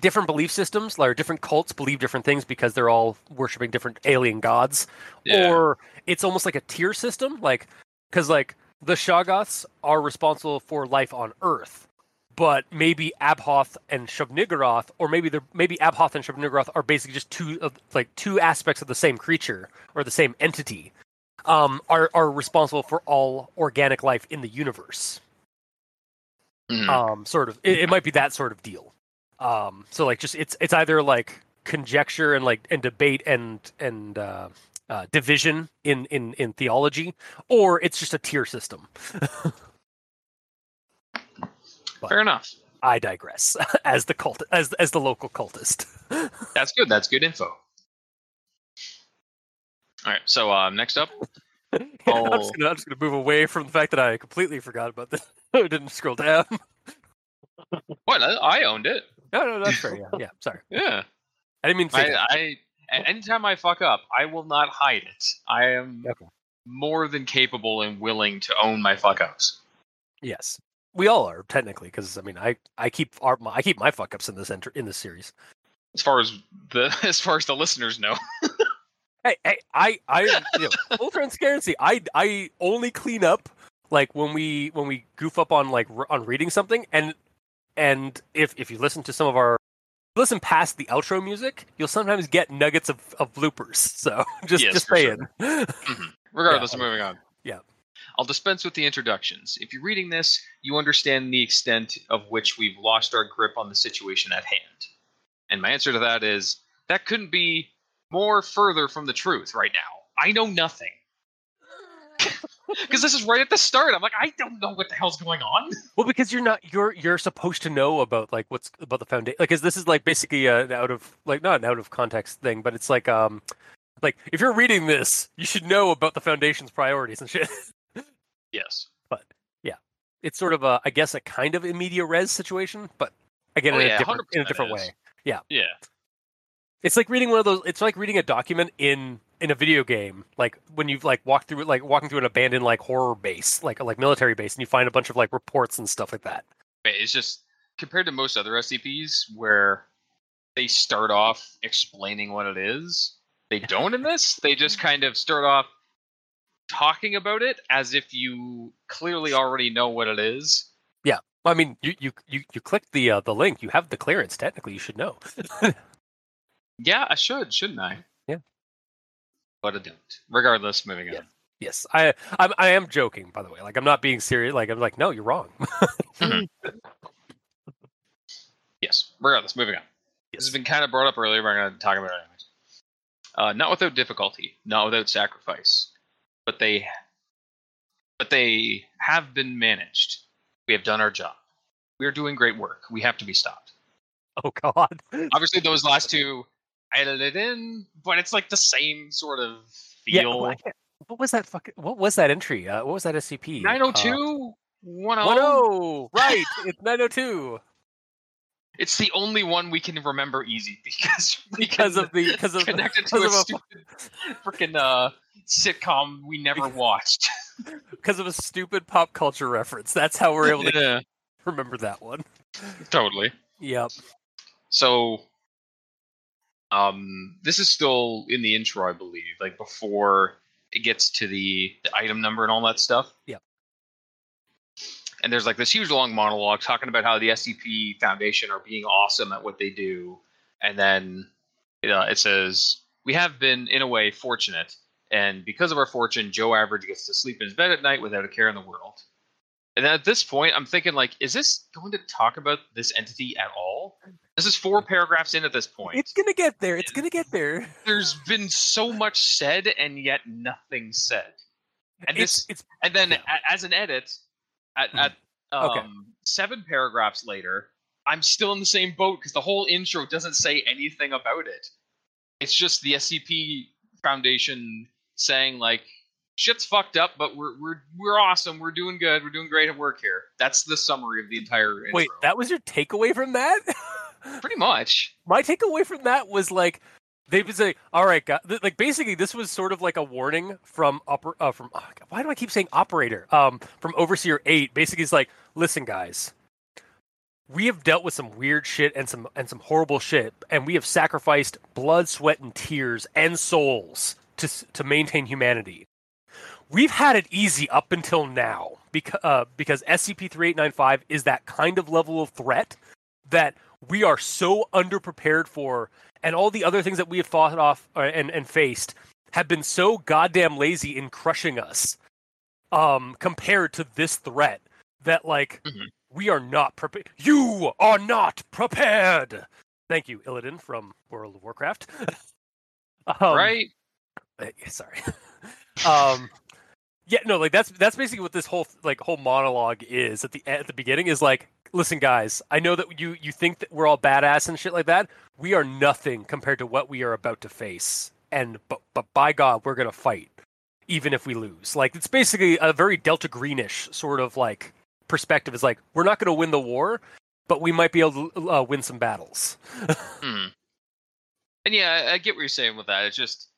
different belief systems like different cults believe different things because they're all worshiping different alien gods Yeah. or it's almost like a tier system like because like the shoggoths are responsible for life on earth but maybe Abhoth and Shub-Niggurath, or maybe they're maybe Abhoth and Shub-Niggurath are basically just two of like two aspects of the same creature or the same entity, um, are are responsible for all organic life in the universe. Mhm. Um, sort of, it, it might be that sort of deal. Um, so like just it's it's either like conjecture and like and debate and and uh, uh, division in in in theology, or it's just a tier system. (laughs) Fair enough. I digress. (laughs) As the cult, as as the local cultist. (laughs) That's good. That's good info. All right. So um, next up, I'm, Oh. just gonna, I'm just gonna move away from the fact that I completely forgot about this. I didn't scroll down. what I, I owned it. No, no, that's fair. (laughs) Yeah, yeah. Sorry, Yeah. I didn't mean to say I, that. I a- anytime I fuck up, I will not hide it. I am Okay. more than capable and willing to own my fuck ups. Yes, we all are technically, because I mean, I I keep our my, I keep my fuck ups in this enter in this series. As far as the (laughs) as far as the listeners know. (laughs) Hey, hey, I I you know, full transparency. I I only clean up like when we when we goof up on like r- on reading something, and and if if you listen to some of our listen past the outro music, you'll sometimes get nuggets of, of bloopers. (laughs) So just Yes, just saying. (laughs) Mm-hmm. Regardless, Yeah. moving on. Yeah. I'll dispense with the introductions. If you're reading this, you understand the extent of which we've lost our grip on the situation at hand. And my answer to that is that couldn't be more further from the truth right now. I know nothing. Because this is right at the start. I'm like, I don't know what the hell's going on. Well, because you're not you're you're supposed to know about like what's about the foundation. Like, 'cause this is like basically an out of like not an out of context thing, but it's like um like if you're reading this, you should know about the foundation's priorities and shit. Yes. But yeah, it's sort of a I guess a kind of immediate res situation, but again Oh, in, yeah, a different, in a different way. Yeah. Yeah. It's like reading one of those. It's like reading a document in in a video game, like when you've like walked through like walking through an abandoned like horror base, like like military base, and you find a bunch of like reports and stuff like that. It's just compared to most other SCPs where they start off explaining what it is, they don't in this. They just kind of start off talking about it as if you clearly already know what it is. Yeah. I mean, you you you you clicked the uh, the link. You have the clearance. Technically, you should know. (laughs) Yeah, I should, shouldn't I? Yeah. But I don't. Regardless, moving on. Yes, I I'm, I am joking. By the way, like I'm not being serious. Like I'm like, no, you're wrong. (laughs) (laughs) Yes. Regardless, moving on. This has been kind of brought up earlier, but I'm going to talk about it anyways. Uh, not without difficulty, not without sacrifice, but they, but they have been managed. We have done our job. We are doing great work. We have to be stopped. oh God. Obviously, those last two, I edited in, but it's like the same sort of feel. I What was that fucking? What was that entry? Uh, what was that SCP? 902, Uh, 10. (laughs) Right. it's 902 It's the only one we can remember easy (laughs) because because of the because of connected to because a of a- stupid freaking uh, sitcom we never watched. (laughs) because of a stupid pop culture reference. That's how we're able to yeah, remember that one. totally. Yep. So, um, this is still in the intro, I believe, like before it gets to the, the item number and all that stuff. Yeah. And there's like this huge long monologue talking about how the SCP Foundation are being awesome at what they do, and then uh, it says we have been in a way fortunate, and because of our fortune, Joe Average gets to sleep in his bed at night without a care in the world. And at this point, I'm thinking like, is this going to talk about this entity at all? This is four paragraphs in at this point. It's gonna get there. It's gonna get there. There's been so much said and yet nothing said. And it's, this- it's And then Yeah. as an edit, at, Mhm. at um, Okay. seven paragraphs later, I'm still in the same boat because the whole intro doesn't say anything about it. It's just the SCP Foundation saying like, "Shit's fucked up, but we're we're we're awesome. We're doing good. We're doing great at work here." That's the summary of the entire intro. wait. That was your takeaway from that? (laughs) pretty much. My takeaway from that was like they would say, "All right, guys." th- Like basically, this was sort of like a warning from oper- uh, from. oh, God, why do I keep saying operator? Um, from Overseer Eight. Basically, it's like, listen, guys. We have dealt with some weird shit and some and some horrible shit, and we have sacrificed blood, sweat, and tears and souls to to maintain humanity. We've had it easy up until now, because uh, because SCP three eight nine five is that kind of level of threat that we are so underprepared for, and all the other things that we have fought off uh, and and faced have been so goddamn lazy in crushing us, um, compared to this threat that like Mhm. we are not prepared. You are not prepared. Thank you, Illidan from World of Warcraft. (laughs) um, right? uh, sorry. (laughs) um, yeah, no, like that's that's basically what this whole like whole monologue is at the at the beginning is like, listen, guys, I know that you you think that we're all badass and shit like that. We are nothing compared to what we are about to face, and but but by God, we're gonna fight, even if we lose. Like it's basically a very Delta Greenish sort of like perspective. Is like we're not gonna win the war, but we might be able to uh, win some battles. (laughs) Hmm. And yeah, I, get what you're saying with that. It's just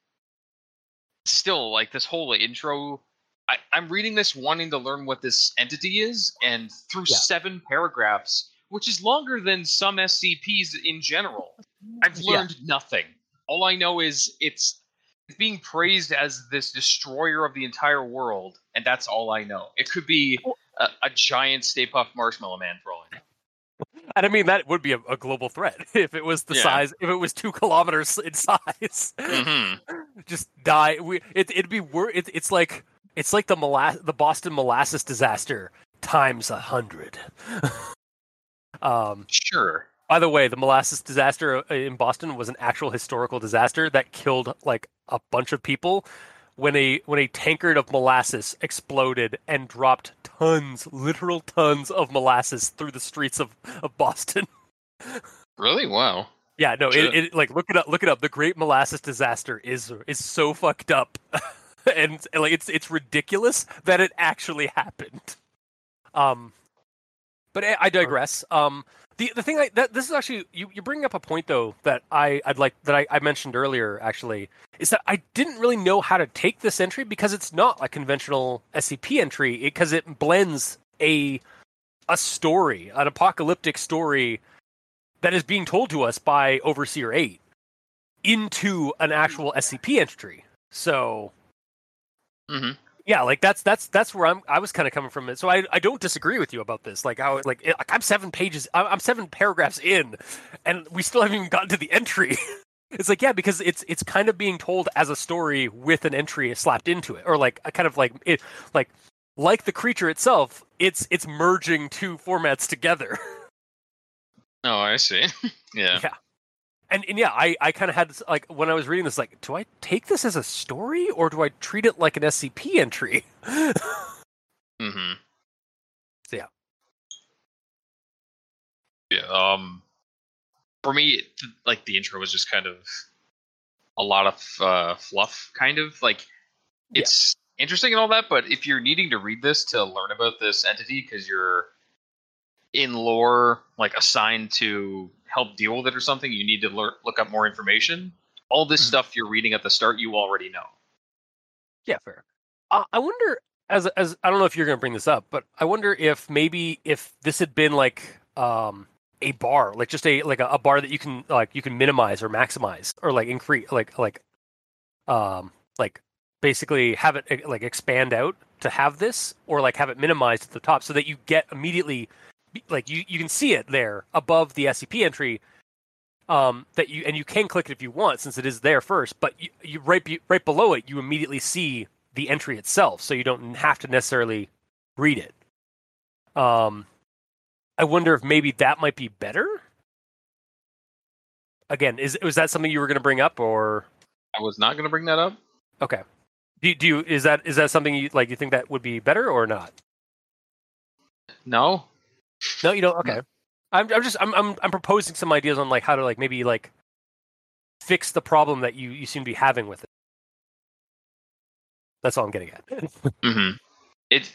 still like this whole intro. I, I'm reading this wanting to learn what this entity is, and through Yeah. seven paragraphs, which is longer than some SCPs in general, I've Yeah. learned nothing. All I know is it's it's being praised as this destroyer of the entire world, and that's all I know. It could be a, a giant Stay Puft Marshmallow Man for all I know. (laughs) And I mean that would be a, a global threat (laughs) if it was the Yeah. size, if it was two kilometers in size. Mhm. (laughs) Just die. We it, it'd be wor- it, It's like it's like the mola- the Boston molasses disaster times a hundred. (laughs) um. Sure. By the way, the molasses disaster uh, in Boston was an actual historical disaster that killed like a bunch of people when a when a tankard of molasses exploded and dropped tons, literal tons of molasses through the streets of, of Boston. (laughs) Really? Wow. Yeah, no, it, it like look it up. Look it up. The Great Molasses Disaster is is so fucked up, (laughs) (laughs) and, like it's it's ridiculous that it actually happened. Um, but I, digress. Um, the the thing I that this is actually you you bring up a point though that I I'd like that I, I mentioned earlier actually is that I didn't really know how to take this entry because it's not a conventional SCP entry because it blends a a story, an apocalyptic story that is being told to us by Overseer 8 into an actual SCP entry. So, hmm yeah, like that's that's that's where I'm I was kind of coming from it. So I I don't disagree with you about this. Like how like, it, like I'm 7 pages I'm 7 paragraphs in and we still haven't even gotten to the entry. (laughs) it's like yeah, because it's it's kind of being told as a story with an entry slapped into it or like a kind of like it like like the creature itself, it's it's merging two formats together. (laughs) Oh, I see. (laughs) yeah. Yeah. And, and yeah, I, I kind of had this, like when I was reading this, like, do I take this as a story or do I treat it like an SCP entry? (laughs) hmm So, yeah. Yeah. Um, for me, like the intro was just kind of a lot of uh, fluff, kind of like Yeah. it's interesting and all that. But if you're needing to read this to learn about this entity because you're in lore, like assigned to help deal with it or something, you need to look up more information. All this Mhm. stuff you're reading at the start, you already know. Yeah, fair. Uh, I wonder, as as I don't know if you're going to bring this up, but I wonder if maybe if this had been like um a bar, like just a like a, a bar that you can like you can minimize or maximize or like increase, like like um like basically have it like expand out to have this or like have it minimized at the top so that you get immediately like you you can see it there above the SCP entry um that you and you can click it if you want since it is there first but you, you right be, right below it you immediately see the entry itself so you don't have to necessarily read it. Um i wonder if maybe that might be better? Again is was that something you were going to bring up or? I was not going to bring that up. okay. Do, do you is that is that something you like you think that would be better or not? No. No you don't okay i'm, I'm just I'm, I'm i'm proposing some ideas on like how to like maybe like fix the problem that you you seem to be having with it that's all i'm getting at (laughs) hmm It.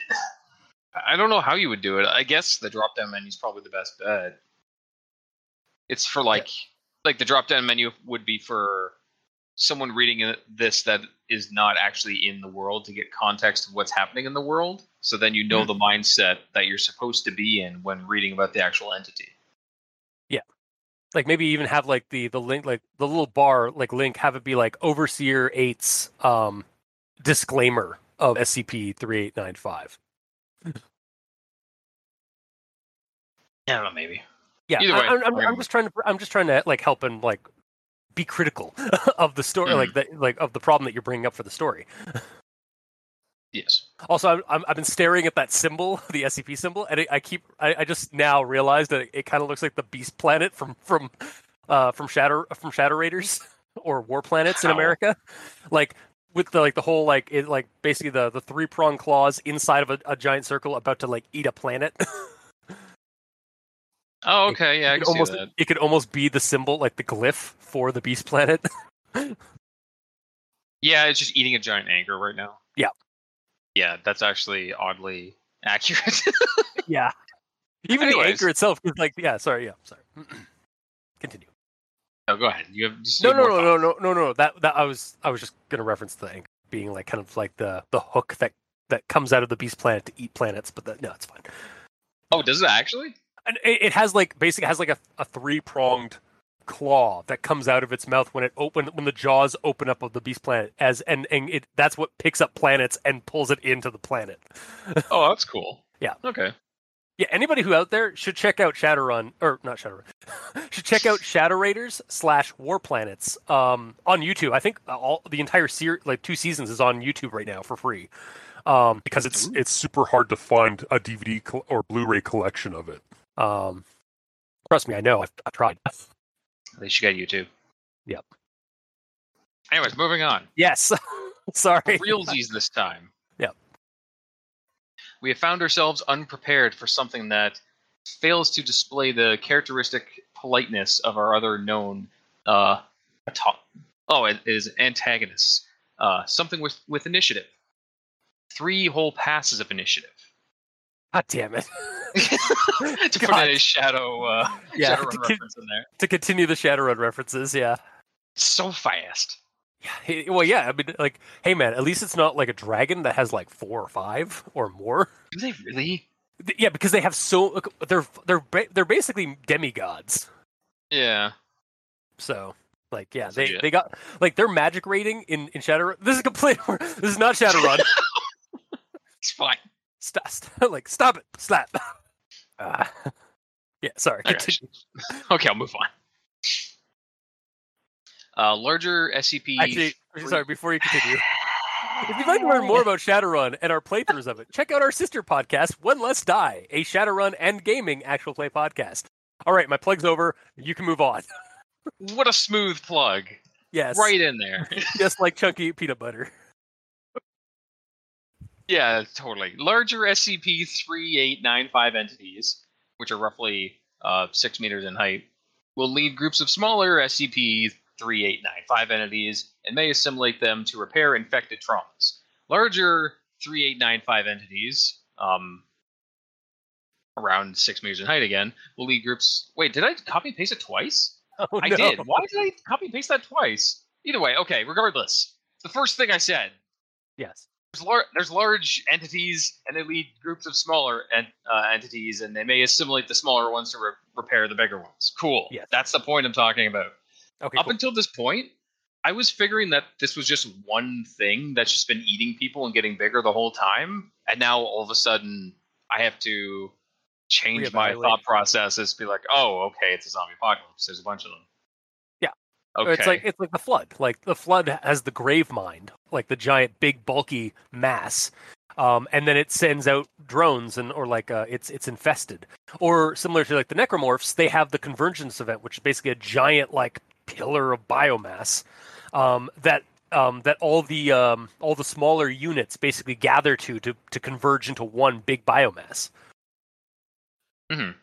I don't know how you would do it. I guess the drop down menu is probably the best bet. It's for like, like the drop down menu would be for someone reading this that is not actually in the world to get context of what's happening in the world. So then you know Mhm. the mindset that you're supposed to be in when reading about the actual entity. Yeah. Like maybe even have like the the link like the little bar like link have it be like overseer 8's um disclaimer of scp-3895 I don't know, maybe. Yeah, Either I- way, I'm, I'm, I'm just trying to I'm just trying to like help and like be critical (laughs) of the story, Mhm. like the like of the problem that you're bringing up for the story. (laughs) Yes. Also, I'm, I'm, I've been staring at that symbol, (laughs) the SCP symbol, and it, I keep I, I just now realized that it, it kind of looks like the Beast Planet from from uh from Shatter from Shadow Raiders (laughs) or War Planets in America, like with the like the whole like it like basically the the three prong claws inside of a, a giant circle about to like eat a planet. (laughs) Oh, okay. Yeah, I it could almost that. it could almost be the symbol like the glyph for the Beast Planet. Yeah, it's just eating a giant anchor right now. Yeah. Yeah, that's actually oddly accurate. (laughs) yeah, (laughs) even the anchor itself is like yeah. Sorry, yeah, sorry. (clears throat) Continue. oh, go ahead. You have No, no, no, no, no, no, no. That that I was I was just gonna reference the anchor being like kind of like the the hook that that comes out of the beast planet to eat planets, but that, no, it's fine. Oh, does it actually? And it, it has like basically has like a, a three pronged claw that comes out of its mouth when it open when the jaws open up of the beast planet as and and it that's what picks up planets and pulls it into the planet. (laughs) Oh, that's cool. Yeah. Okay. Yeah, anybody who out there should check out Shadowrun or not Shadowrun, (laughs) should check out Shadow Raiders slash War Planets um, on YouTube. I think all the entire series, like two seasons, is on YouTube right now for free. Um, because it's it's super hard to find a DVD col- or Blu-ray collection of it. um, trust me, I know. I've, I've tried. (laughs) At least you got YouTube. Yep. Anyways, moving on. Yes, (laughs) sorry. Realsies this time. Yep. We have found ourselves unprepared for something that fails to display the characteristic politeness of our other known uh oh it is antagonists. Uh something with with initiative. Three whole passes of initiative. God damn it. (laughs) to (laughs) put God. in a shadow uh Yeah, Shadowrun to reference in there. to continue the Shadowrun references, yeah. So fast. Yeah. Well, yeah. I mean, like, hey, man. At least it's not like a dragon that has like four or five or more. Do they really? Yeah, because they have so they're they're they're basically demigods. Yeah. So, like, yeah, That's they, legit. they got like their magic rating in in Shadowrun. This is complete. This is not Shadowrun. (laughs) It's fine. stop, stop, (laughs) like, stop it, slap. Uh, (laughs) yeah, sorry. (laughs) Okay, I'll move on. Uh, larger SCP. Actually, sorry. Before you continue, if you'd like to learn more (sighs) about Shadowrun and our playthroughs of it, check out our sister podcast, One Less Die, a Shadowrun and gaming actual play podcast. All right, my plug's over. You can move on. What a smooth plug. (laughs) Yes, Right in there. just like chunky peanut butter. Yeah, totally. Larger SCP 3895 entities, which are roughly uh, 6 meters in height, will lead groups of smaller SCP 3895 entities and may assimilate them to repair infected traumas. Larger 3895 entities, um, around 6 meters in height again, will lead groups. Wait, did I copy and paste it twice? Oh, I no. did. Why did I copy and paste that twice? Either way, okay, regardless. The first thing I said Yes. There's, lar- there's large entities, and they lead groups of smaller uh, entities, and they may assimilate the smaller ones to re- repair the bigger ones. Cool. Yes. That's the point I'm talking about. Okay. Up cool. until this point, I was figuring that this was just one thing that's just been eating people and getting bigger the whole time, and now all of a sudden I have to change my thought processes. Be like, oh, okay, it's a zombie apocalypse. There's a bunch of them. Okay. It's like it's like the flood. Like the flood has the grave mind, like the giant, big, bulky mass, um, and then it sends out drones and or like uh, it's it's infested. Or similar to like the necromorphs, they have the convergence event, which is basically a giant like pillar of biomass um, that um, that all the um, all the smaller units basically gather to to to converge into one big biomass. Mhm.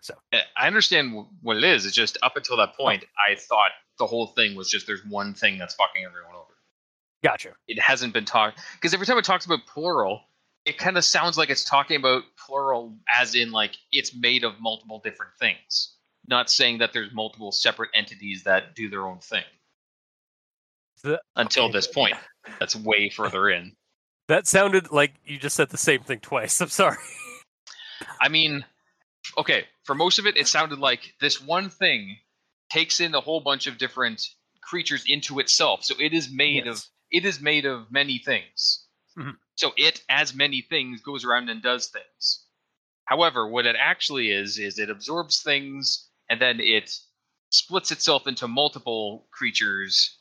So. Uh, I understand what it is. It's just up until that point, I thought the whole thing was just there's one thing that's fucking everyone over. Gotcha. It hasn't been talked because every time it talks about plural, it kind of sounds like it's talking about plural as in like it's made of multiple different things, not saying that there's multiple separate entities that do their own thing. The- Until okay. this point, that's way further in. (laughs) That sounded like you just said the same thing twice. I'm sorry. I mean, okay, for most of it, it sounded like this one thing takes in a whole bunch of different creatures into itself. So it is made of it is made of many things. Mhm. So it, as many things, goes around and does things. However, what it actually is is it absorbs things and then it splits itself into multiple creatures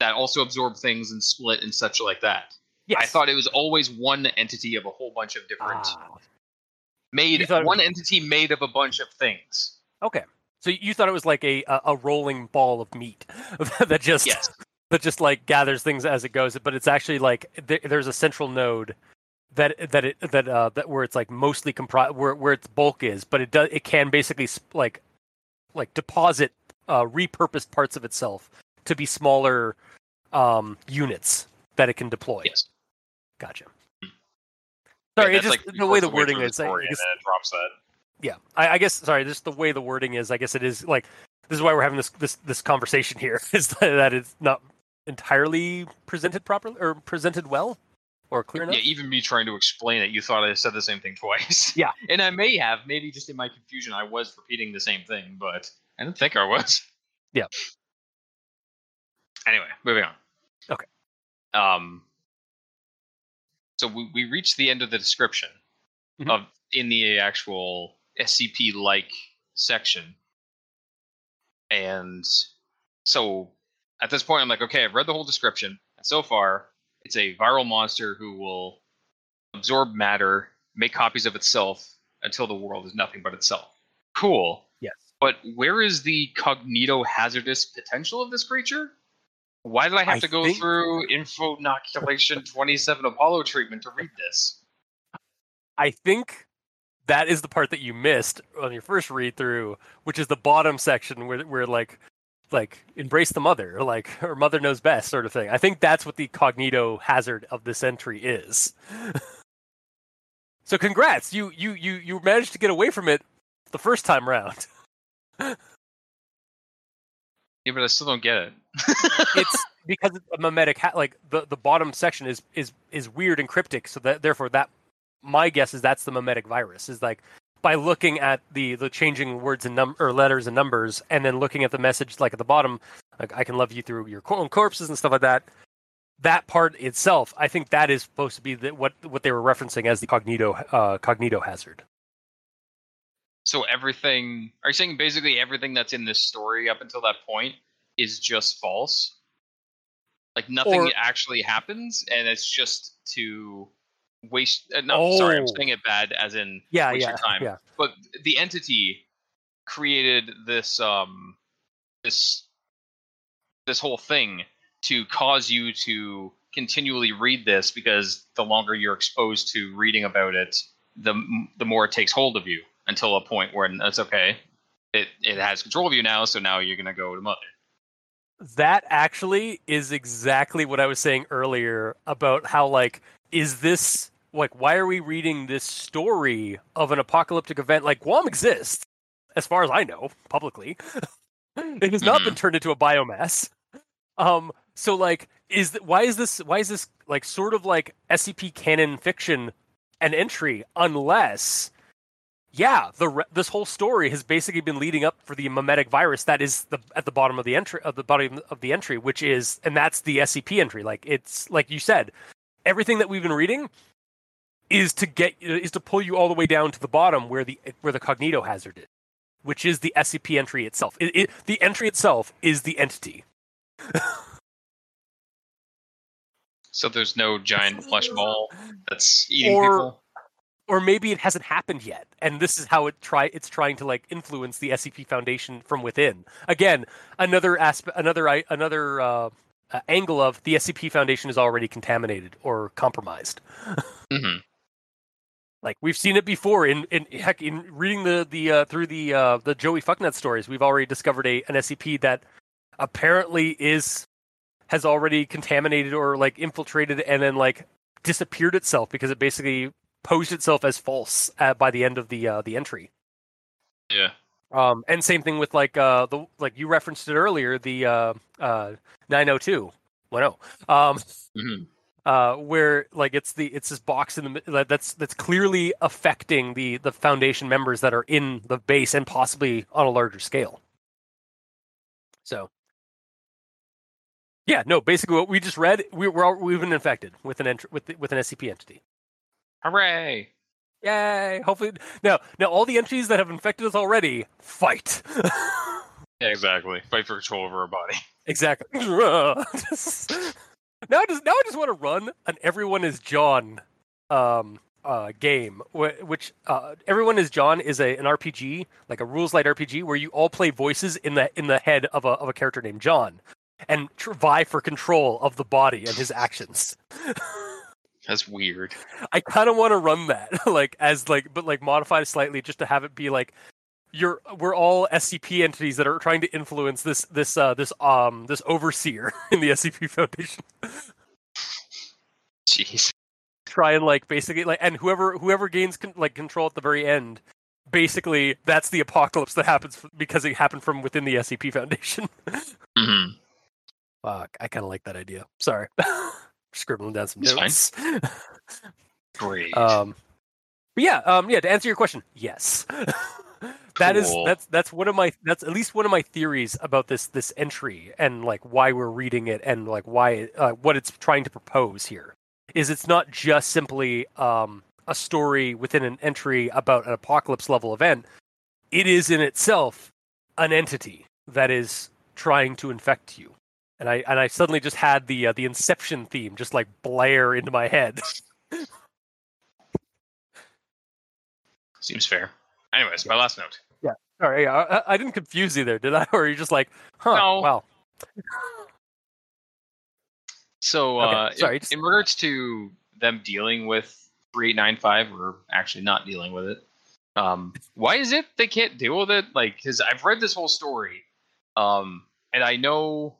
that also absorb things and split and such like that. Yes. I thought it was always one entity of a whole bunch of different Ah, made You thought it one was- entity made of a bunch of things. okay. So you thought it was like a a, rolling ball of meat (laughs) that just Yes. that just like gathers things as it goes, but it's actually like there, there's a central node that that it that uh that where it's like mostly comprised where where its bulk is, but it does it can basically sp- like like deposit uh repurposed parts of itself to be smaller um units that it can deploy. Yes. Gotcha. Yeah, Sorry, it that's just like the way the wording is. I story, guess- it drops that. Yeah, I, I guess. Sorry, just the way the wording is. I guess it is like this is why we're having this this this conversation here. (laughs) Is that it's not entirely presented properly or presented well or clear enough. Yeah, even me trying to explain it, you thought I said the same thing (laughs) twice. Yeah. (laughs) and I may have, maybe just in my confusion, I was repeating the same thing, but I didn't think I was. Yeah. Anyway, moving on. Okay. Um. So we we reached the end of the description Mhm. of in the actual SCP like section, and so at this point, I'm like, okay, I've read the whole description, and so far, it's a viral monster who will absorb matter, make copies of itself until the world is nothing but itself. Cool. Yes. But where is the cognito hazardous potential of this creature? Why did I have I to go think- through info inoculation 27 Apollo treatment to read this? I think that is the part that you missed on your first read through, which is the bottom section where where like like embrace the mother, like (laughs) her mother knows best sort of thing. I think that's what the cognito hazard of this entry is. (laughs) so congrats, you you you you managed to get away from it the first time round. (laughs) Yeah, but I still don't get it. it's because it's a mimetic ha- like the the bottom section is is is weird and cryptic so that therefore that my guess is that's the mimetic virus is like by looking at the the changing words and num or letters and numbers and then looking at the message like at the bottom like i can love you through your own corpses and stuff like that that part itself i think that is supposed to be the, what what they were referencing as the cognito uh cognito hazard So everything are you saying basically everything that's in this story up until that point is just false? Like nothing Or- actually happens and it's just to waste uh, no sorry, I'm Oh. saying it bad as in yeah waste yeah your time. yeah But the entity created this um this this whole thing to cause you to continually read this because the longer you're exposed to reading about it, the the more it takes hold of you until a point where that's okay. It it has control of you now, so now you're gonna go to mother. That actually is exactly what I was saying earlier about how like is this like why are we reading this story of an apocalyptic event like Guam exists as far as I know publicly. (laughs) it has not been turned into a biomass. Um so like is th- why is this why is this like sort of like SCP canon fiction an entry unless yeah, the re- this whole story has basically been leading up for the mimetic virus that is the at the bottom of the entry of the bottom of the entry, which is and that's the SCP entry. Like it's like you said, everything that we've been reading is to get is to pull you all the way down to the bottom where the where the cognito hazard is, which is the SCP entry itself. It, it, the entry itself is the entity. (laughs) So there's no giant flesh (laughs) ball that's eating Or- people. or maybe it hasn't happened yet and this is how it try it's trying to like influence the SCP Foundation from within. Again, another aspect another i- another uh, uh, angle of the SCP Foundation is already contaminated or compromised. (laughs) hmm Like we've seen it before in, in heck in reading the the uh, through the uh, the Joey Fucknut stories, we've already discovered a an SCP that apparently is has already contaminated or like infiltrated and then like disappeared itself because it basically posed itself as false uh, by the end of the uh, the entry. Yeah. Um, and same thing with like uh the like you referenced it earlier the uh uh 902 10 um hmm uh, where like it's the it's this box in the that's that's clearly affecting the the foundation members that are in the base and possibly on a larger scale. So, yeah, no, basically what we just read, we, we're all, we've been infected with an ent- with the, with an SCP entity. Hooray! Yay! Hopefully, now now all the entries that have infected us already fight. (laughs) Yeah, exactly. Fight for control over our body. exactly. (laughs) now I just now I just want to run an everyone is John um uh game wh- which uh everyone is John is a an RPG like a rules light RPG where you all play voices in the in the head of a of a character named John and tr- vie for control of the body and his actions. (laughs) That's weird. I kind of want to run that (laughs) like as like but like modified slightly just to have it be like you're we're all SCP entities that are trying to influence this this uh this um this overseer (laughs) in the SCP Foundation. (laughs) Jeez. Try and like basically like and whoever whoever gains con- like control at the very end basically that's the apocalypse that happens f- because it happened from within the SCP Foundation. hmm Fuck, I kind of like that idea. Sorry. Scribbling down some notes. (laughs) Great. Um, but yeah, um, yeah. To answer your question, yes, (laughs) that is Cool. that's that's one of my that's at least one of my theories about this this entry and like why we're reading it and like why uh, what it's trying to propose here is it's not just simply um, a story within an entry about an apocalypse level event. It is in itself an entity that is trying to infect you. And I and I suddenly just had the uh, the Inception theme just like blare into my head. (laughs) Seems fair. Anyways, my last note. Sorry, yeah, I, I didn't confuse you there, did I? (laughs) Or are you just like, huh? No. Wow. So, Okay, uh, sorry, in, just- in regards to them dealing with 3895, or actually not dealing with it, um, why is it they can't deal with it? Like, because I've read this whole story, um, and I know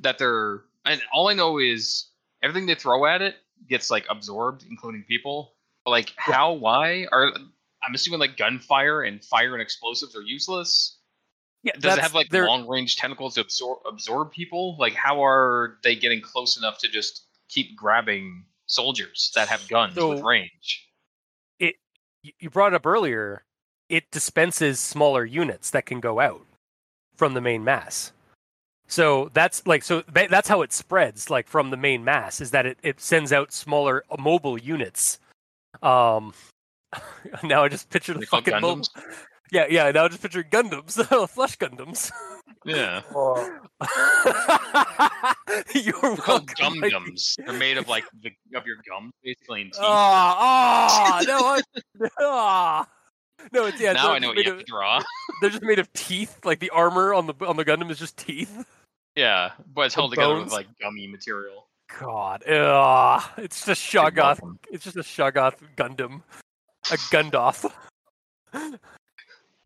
that they're, and all I know is everything they throw at it gets like absorbed, including people. But, like, how? Why are? I'm assuming like gunfire and fire and explosives are useless. Yeah, Does it have like long range tentacles to absorb absorb people? Like how are they getting close enough to just keep grabbing soldiers that have guns with range? y- you brought up earlier, it dispenses smaller units that can go out from the main mass. So that's like so that's how it spreads like from the main mass is that it, it sends out smaller uh, mobile units. Um (laughs) now I just picture the They call fucking mobile. (laughs) Yeah, yeah, now I just picture Gundams, (laughs) flesh Gundams. Yeah. You're They're called welcome. gum Mikey. gums. They're made of like the of your gums, basically. And teeth. Ah, ah, no, I, ah. no, it's yeah. now no, I know what made you have to draw. They're just made of teeth. Like the armor on the on the Gundam is just teeth. Yeah, but it's The held together with like gummy material. God, ugh. it's just You're Shoggoth. It's just a Shoggoth Gundam, a Gundoth. No,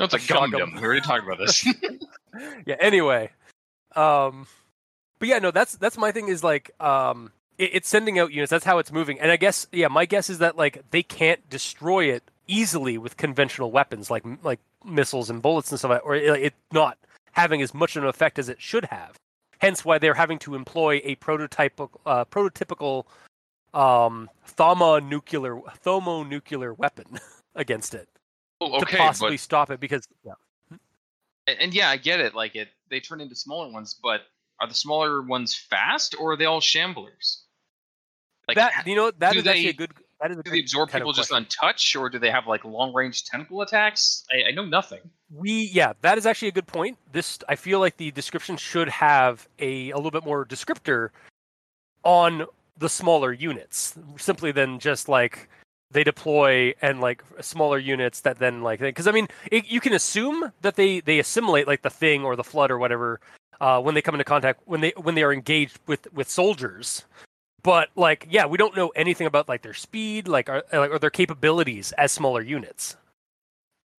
it's a A gum shogum. gum. We already talked about this. (laughs) (laughs) yeah. Anyway, um, but yeah, no, that's that's my thing. Is like, um, it, it's sending out units. That's how it's moving. And I guess, yeah, my guess is that like they can't destroy it easily with conventional weapons like like missiles and bullets and stuff, like- or it, it not having as much of an effect as it should have. Hence, why they're having to employ a prototype, uh, prototypical um, thermonuclear thermonuclear weapon (laughs) against it Well, okay, to possibly but stop it because yeah. and, and yeah, I get it. Like it, they turn into smaller ones, but are the smaller ones fast or are they all shamblers? Like that you know that is is actually a good that is do they absorb people just on touch, or do they have like long range tentacle attacks? I, I know nothing. we yeah that is actually a good point this i feel like the description should have a, a little bit more descriptor on the smaller units simply than just like they deploy and like smaller units that then like because i mean it, you can assume that they they assimilate like the thing or the flood or whatever uh, when they come into contact when they when they are engaged with with soldiers but like yeah we don't know anything about like their speed like or, like, or their capabilities as smaller units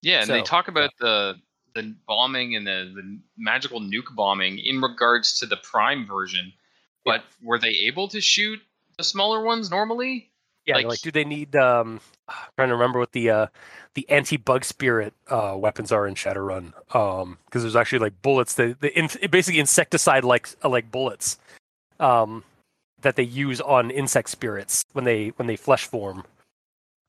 Yeah, and they talk about the the bombing and the, the magical nuke bombing in regards to the prime version. But were they able to shoot the smaller ones normally? Yeah, Like- like, do they need? Um, I'm trying to remember what the uh, the anti bug spirit uh, weapons are in Shadowrun. Um, because there's actually like bullets that the in, basically insecticide like like bullets, um, that they use on insect spirits when they when they flesh form.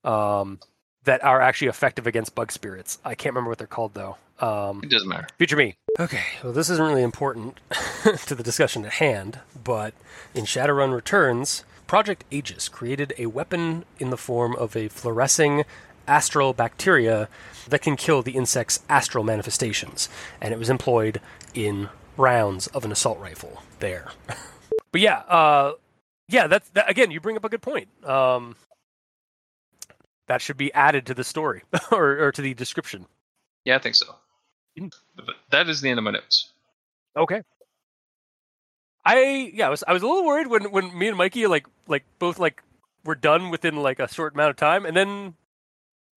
Um, that are actually effective against bug spirits. I can't remember what they're called though. Um, It doesn't matter. Future me. Okay, well, this isn't really important (laughs) to the discussion at hand, but in Shadowrun Returns, Project Aegis created a weapon in the form of a fluorescing astral bacteria that can kill the insect's astral manifestations, and it was employed in rounds of an assault rifle there. (laughs) but yeah, uh, yeah, that's that, again. You bring up a good point. Um, that should be added to the story (laughs) or, or to the description. Yeah, I think so. Mm. But that is the end of my notes. Okay. I yeah, I was I was a little worried when when me and Mikey like like both like were done within like a short amount of time, and then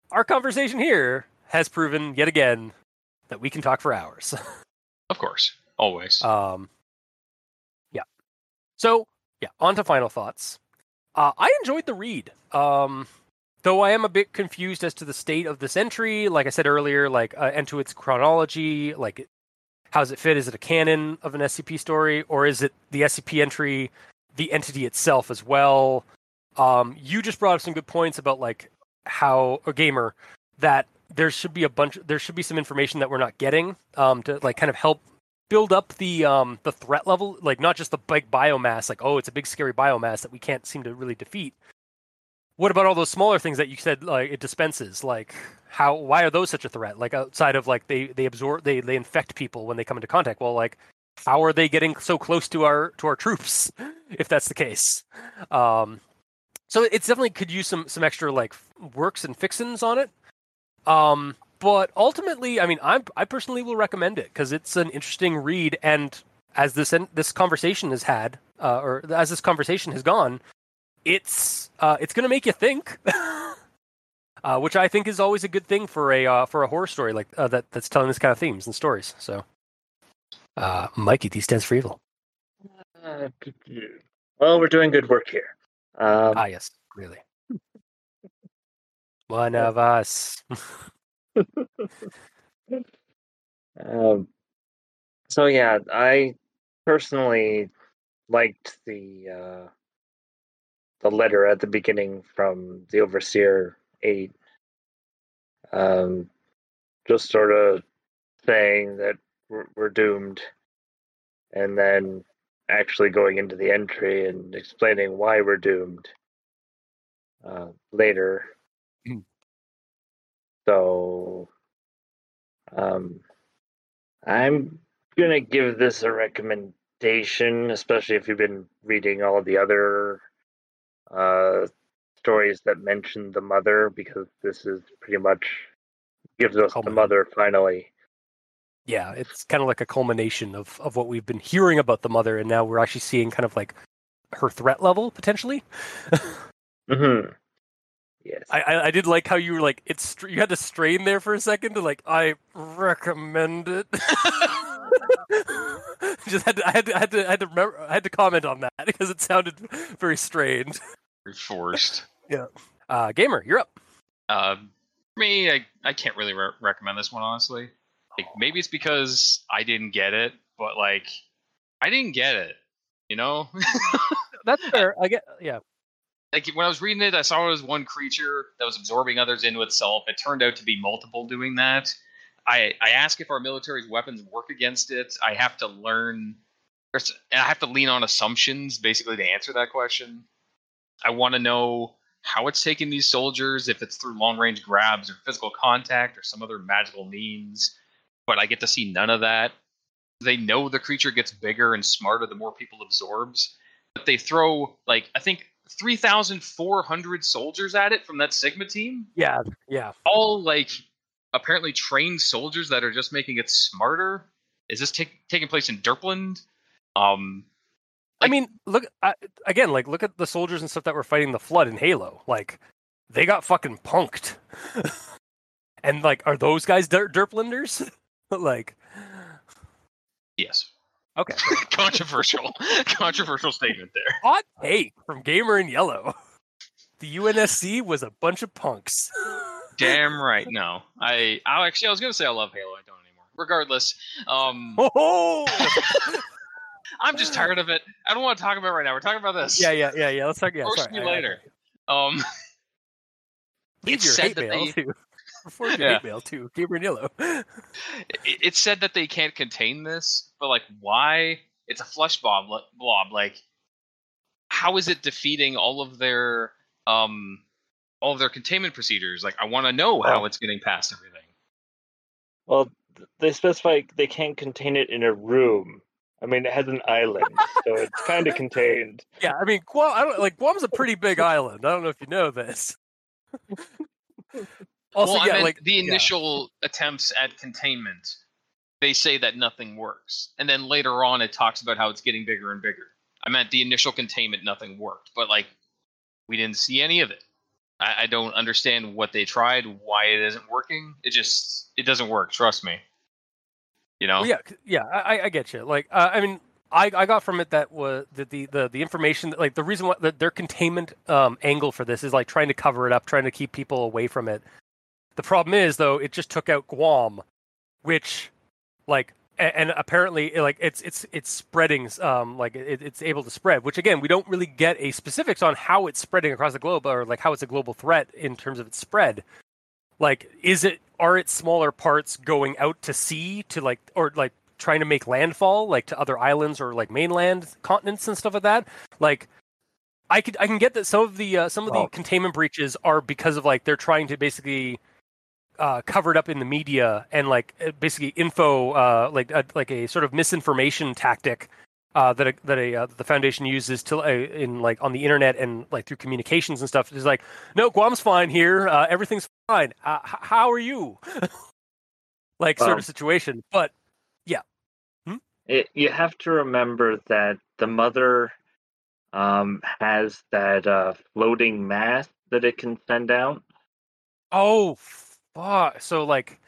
our conversation here has proven yet again that we can talk for hours. (laughs) Of course, always. Um, yeah. So yeah, on to final thoughts. Uh, I enjoyed the read. Um, though I am a bit confused as to the state of this entry. Like I said earlier, like uh, and to its chronology, like how does it fit? Is it a canon of an SCP story, or is it the SCP entry, the entity itself as well? Um, you just brought up some good points about like how a gamer that there should be a bunch there should be some information that we're not getting um, to like kind of help build up the um, the threat level like not just the big biomass like oh it's a big scary biomass that we can't seem to really defeat. What about all those smaller things that you said like it dispenses? Like how why are those such a threat? Like outside of like they they absorb they they infect people when they come into contact. Well like how are they getting so close to our to our troops (laughs) if that's the case? Um so it's definitely could use some some extra like works and fixins on it. Um, but ultimately, I mean, I I personally will recommend it because it's an interesting read, and as this this conversation has had, uh, or as this conversation has gone, it's uh, it's going to make you think, (laughs) uh, which I think is always a good thing for a uh, for a horror story like uh, that that's telling this kind of themes and stories. So, uh, Mikey, D stands for evil. Uh, well, we're doing good work here. Um, ah, yes, really. One of us. (laughs) um, so yeah, I personally liked the uh, the letter at the beginning from the Overseer Eight. Um, just sort of saying that we're, we're doomed, and then actually going into the entry and explaining why we're doomed uh, later. So, um, I'm gonna give this a recommendation, especially if you've been reading all of the other uh, stories that mention the mother, because this is pretty much gives us the mother finally. yeah, it's kind of like a culmination of of what we've been hearing about the mother, and now we're actually seeing kind of like her threat level potentially. (laughs) hmm Yes. I, I I did like how you were like it's you had to strain there for a second to like I recommend it. (laughs) Just had to I had to I had to I had to remember I had to comment on that (laughs) because it sounded very strained. Very forced. Uh, gamer, you're up. Uh, for me, I, I can't really re- recommend this one honestly. Like maybe it's because I didn't get it, but like I didn't get it. You know, (laughs) That's fair. I get yeah. Like when I was reading it, I saw it was one creature that was absorbing others into itself. It turned out to be multiple doing that. I I ask if our military's weapons work against it. I have to learn, I have to lean on assumptions basically to answer that question. I want to know how it's taking these soldiers, if it's through long range grabs or physical contact or some other magical means. But I get to see none of that. They know the creature gets bigger and smarter the more people absorbs. But they throw like I think 3,400 soldiers at it from that Sigma team. Yeah, yeah. All like apparently trained soldiers that are just making it smarter. Is this take, taking place in Derpland? Um, I mean, look I, again. Like, look at the soldiers and stuff that were fighting the flood in Halo. Like, they got fucking punked. (laughs) and like, are those guys der- derplinders? (laughs) like, yes. Okay. (laughs) controversial, (laughs) controversial statement there. Hot take from Gamer in Yellow. (laughs) The UNSC was a bunch of punks. Damn right. No, I, I actually I was gonna say I love Halo. I don't anymore. Regardless, um, Oh, I'm just tired of it. I don't want to talk about it right now. We're talking about this. yeah, yeah, yeah, yeah. Let's talk. Yeah, sorry. me I- I- later. Um, Leave It's your said hate that mail they- to. Forward your Yeah. hate mail to Gamer in Yellow. (laughs) it, it said that they can't contain this, but like, why? It's a flesh blob. Blob like how is it defeating all of their um all of their containment procedures? Like I want to know how Oh. it's getting past everything. Well, they specify they can't contain it in a room. I mean, it has an island, so it's kind of contained. (laughs) Yeah, I mean, Guam. I don't like Guam's a pretty big island. I don't know if you know this. (laughs) also, well, I meant like the yeah. initial attempts at containment, they say that nothing works, and then later on it talks about how it's getting bigger and bigger. I meant the initial containment, nothing worked, but like we didn't see any of it. I, I don't understand what they tried, why it isn't working. It just it doesn't work. Trust me. You know. Well, yeah, yeah, I, I get you. Like, uh, I mean, I, I got from it that was that the, the the information that, like the reason why that their containment um, angle for this is like trying to cover it up, trying to keep people away from it. The problem is though, it just took out Guam, which, like, and apparently, like, it's it's it's spreading, um, like it, it's able to spread. Which again, we don't really get a specifics on how it's spreading across the globe or like how it's a global threat in terms of its spread like is it are its smaller parts going out to sea to like or like trying to make landfall like to other islands or like mainland continents and stuff like that like i could i can get that some of the uh, some of the containment breaches are because of like they're trying to basically uh, cover it up in the media and like uh, basically info uh, like a, like a sort of misinformation tactic uh, that a, that a uh, the foundation uses to uh, in like on the internet and like through communications and stuff. Is like no Guam's fine here. Uh, everything's fine. Uh, h- how are you? (laughs) Like sort of situation. But It, you have to remember that the mother um, has that uh, floating mass that it can send out. oh fuck so like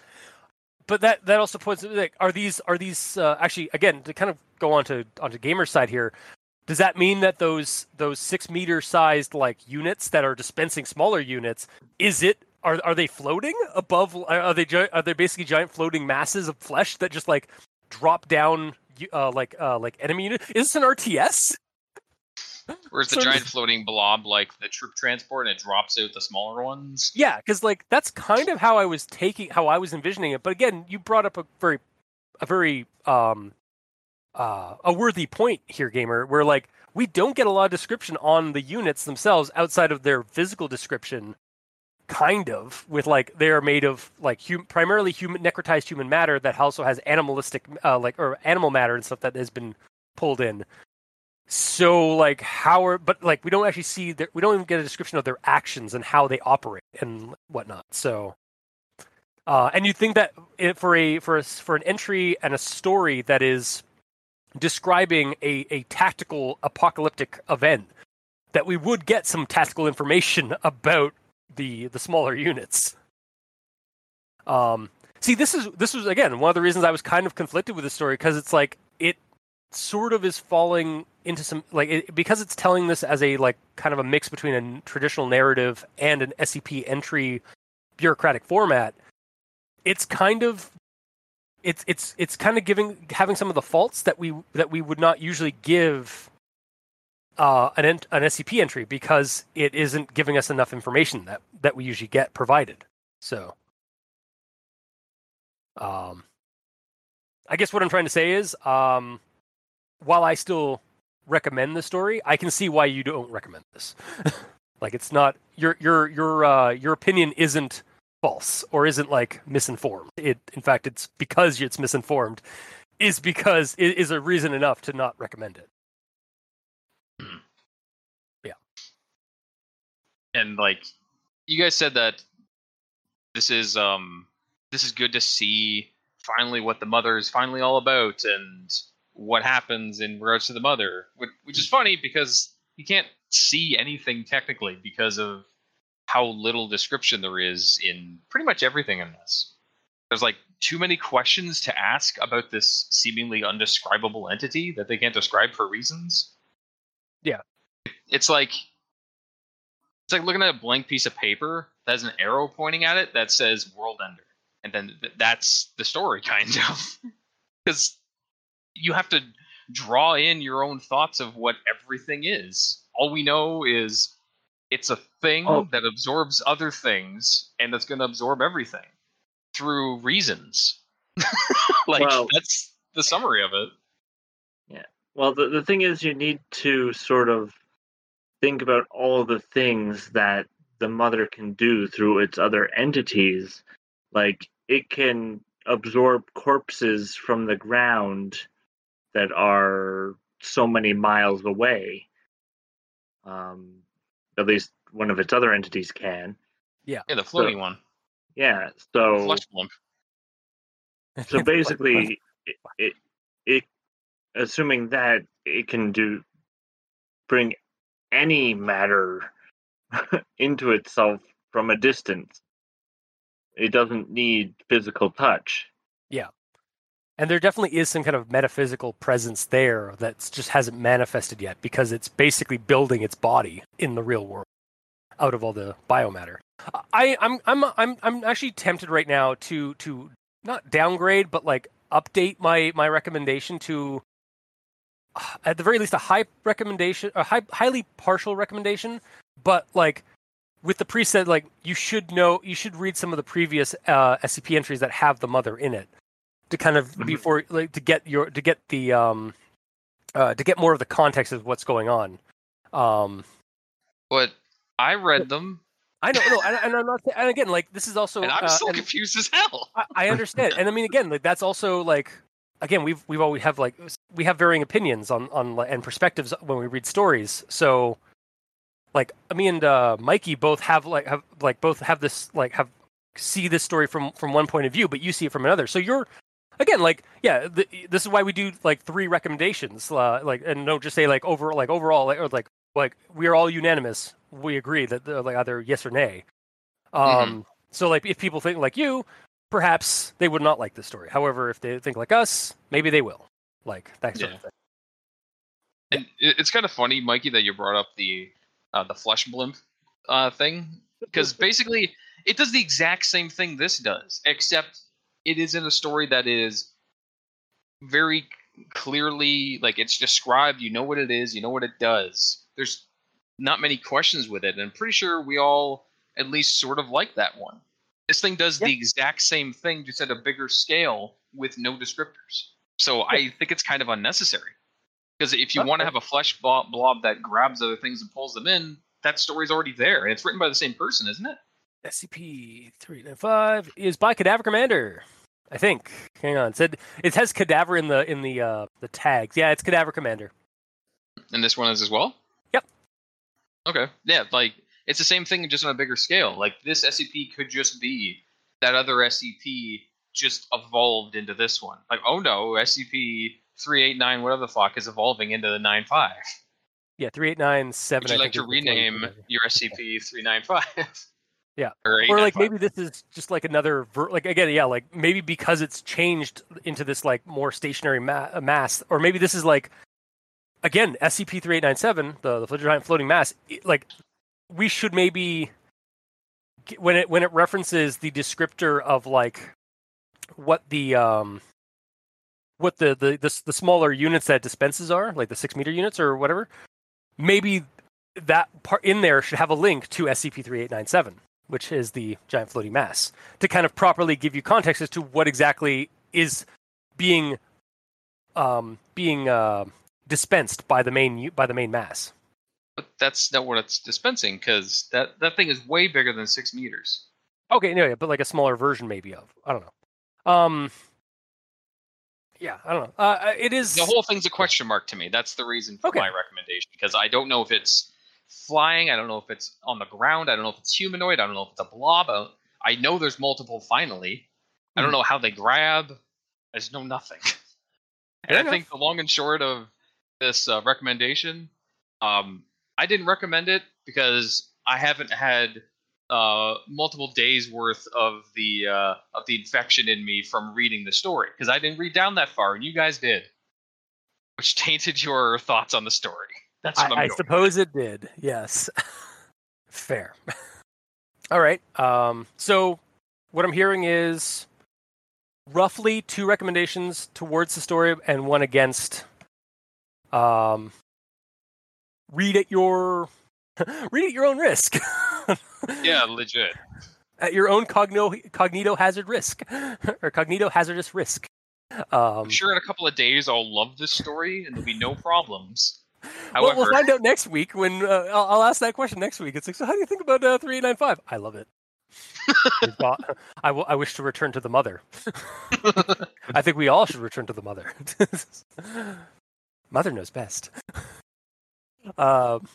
but that that also points like are these are these uh, actually again to kind of go on to onto gamer side here does that mean that those those six meter sized like units that are dispensing smaller units is it are are they floating above are they are they basically giant floating masses of flesh that just like drop down uh, like uh like enemy unit? Is this an rts Where's the So giant floating blob like the troop transport and it drops out the smaller ones? Yeah, because like that's kind of how I was taking, how I was envisioning it. But again, you brought up a very, a very um, uh, a worthy point here, gamer. Where like we don't get a lot of description on the units themselves outside of their physical description. Kind of with like they are made of like hum- primarily human necrotized human matter that also has animalistic uh, like or animal matter and stuff that has been pulled in. So like how are but like we don't actually see that we don't even get a description of their actions and how they operate and whatnot. So uh, and you think that it, for a for a, for an entry and a story that is describing a, a tactical apocalyptic event that we would get some tactical information (laughs) about the the smaller units. Um, see, this is this was again one of the reasons I was kind of conflicted with the story because it's like it sort of is falling into some like it, because it's telling this as a like kind of a mix between a traditional narrative and an SCP entry bureaucratic format. It's kind of it's it's it's kind of giving having some of the faults that we that we would not usually give uh, an ent- an SCP entry because it isn't giving us enough information that that we usually get provided. So, um, I guess what I'm trying to say is, um, while I still recommend the story, I can see why you don't recommend this. (laughs) like, it's not your your your uh, your opinion isn't false or isn't like misinformed. It, in fact, it's because it's misinformed, is because it is a reason enough to not recommend it. Yeah. And like you guys said that this is um this is good to see finally what the mother is finally all about and what happens in regards to the mother which, which is funny because you can't see anything technically because of how little description there is in pretty much everything in this. There's like too many questions to ask about this seemingly undescribable entity that they can't describe for reasons. Yeah. it's like it's like looking at a blank piece of paper that has an arrow pointing at it that says world ender. And then th- that's the story (laughs) kind of. Because you have to draw in your own thoughts of what everything is all we know is it's a thing Oh. that absorbs other things and that's going to absorb everything through reasons (laughs) like Well- that's the summary of it Yeah. Well, the, the thing is, you need to sort of think about all the things that the mother can do through its other entities. Like it can absorb corpses from the ground that are so many miles away. Um, at least one of its other entities can. Yeah, the floating one. Yeah, so Flesh blimp. (laughs) so basically, it, it it assuming that it can do bring any matter (laughs) into itself from a distance. It doesn't need physical touch. And there definitely is some kind of metaphysical presence there that just hasn't manifested yet because it's basically building its body in the real world out of all the biomatter. I, I'm I'm I'm I'm actually tempted right now to to not downgrade but like update my my recommendation to at the very least a high recommendation a high, highly partial recommendation but like with the preset like you should know you should read some of the previous uh, scp entries that have the mother in it to kind of Mhm. before like to get your to get the um uh to get more of the context of what's going on um But I read them, i know no and, and i'm not and again like this is also and I'm uh, still confused as hell. I, I understand, and I mean, again, like that's also like, again, we've we've always have like we have varying opinions on on and perspectives when we read stories. So, like, me and uh, Mikey both have like have like both have this like have see this story from from one point of view, but you see it from another. So you're again like yeah, the, this is why we do like three recommendations, uh, like and don't just say like over like overall like, or like like we are all unanimous. We agree that uh, like either yes or nay. Um, so like if people think like you, perhaps they would not like this story. However, if they think like us, maybe they will. Like that sort Yeah. of thing. And it's kind of funny, Mikey, that you brought up the uh, the flesh blimp uh, thing (laughs) because basically it does the exact same thing this does, except it is in a story that is very clearly like it's described. You know what it is. You know what it does. There's not many questions with it, and I'm pretty sure we all at least sort of like that one. This thing does the exact same thing, just at a bigger scale with no descriptors. So I think it's kind of unnecessary. Because if you want to have a flesh blob, blob that grabs other things and pulls them in, that story's already there, and it's written by the same person, isn't it? SCP three nine five is by Cadaver Commander. I think. Hang on. It said it has cadaver in the in the uh the tags. Yeah, it's Cadaver Commander. And this one is as well. Yep. Okay. Yeah, like it's the same thing, just on a bigger scale. Like this SCP could just be that other SCP just evolved into this one. Like, oh no, SCP three eight nine, whatever the fuck, is evolving into the nine five. Yeah, three eight nine seven. Would you I like to is the floating rename your SCP three nine five? (laughs) Yeah. Or, or like maybe this is just like another ver- like again yeah like maybe because it's changed into this like more stationary ma- uh, mass or maybe this is like again scp-3897 the, the giant floating mass it- like we should maybe when it when it references the descriptor of like what the um what the the the, the smaller units that dispenses are like the six meter units or whatever maybe that part in there should have a link to scp-3897 which is the giant floating mass, to kind of properly give you context as to what exactly is being um, being uh, dispensed by the main by the main mass. But that's not what it's dispensing, because that, that thing is way bigger than six meters. Okay, anyway, but like a smaller version maybe of I don't know. Um, yeah, I don't know. Uh, it is The whole thing's a question mark to me. That's the reason for Okay. my recommendation, because I don't know if it's flying, I don't know if it's on the ground, I don't know if it's humanoid, I don't know if it's a blob. I, I know there's multiple finally. I don't Mhm. know how they grab. I just know nothing. (laughs) and Fair I think the long and short of this uh, recommendation, um, I didn't recommend it because I haven't had uh, multiple days worth of the uh, of the infection in me from reading the story because I didn't read down that far and you guys did, which (laughs) tainted your thoughts on the story. That's I, I suppose it did. Yes. (laughs) Fair. (laughs) All right. Um, so what I'm hearing is roughly two recommendations towards the story and one against. Um, read at your (laughs) read at your own risk. Yeah, legit. at your own cogno cognito hazard risk or cognito hazardous risk. Um, I'm sure in a couple of days I'll love this story and there'll be no problems. Well, we'll However- find out next week when uh, I'll, I'll ask that question next week. It's like, so how do you think about uh, 3895? I love it. (laughs) It's not- I, w- I wish to return to the mother. (laughs) I think we all should return to the mother. (laughs) mother knows best. Um,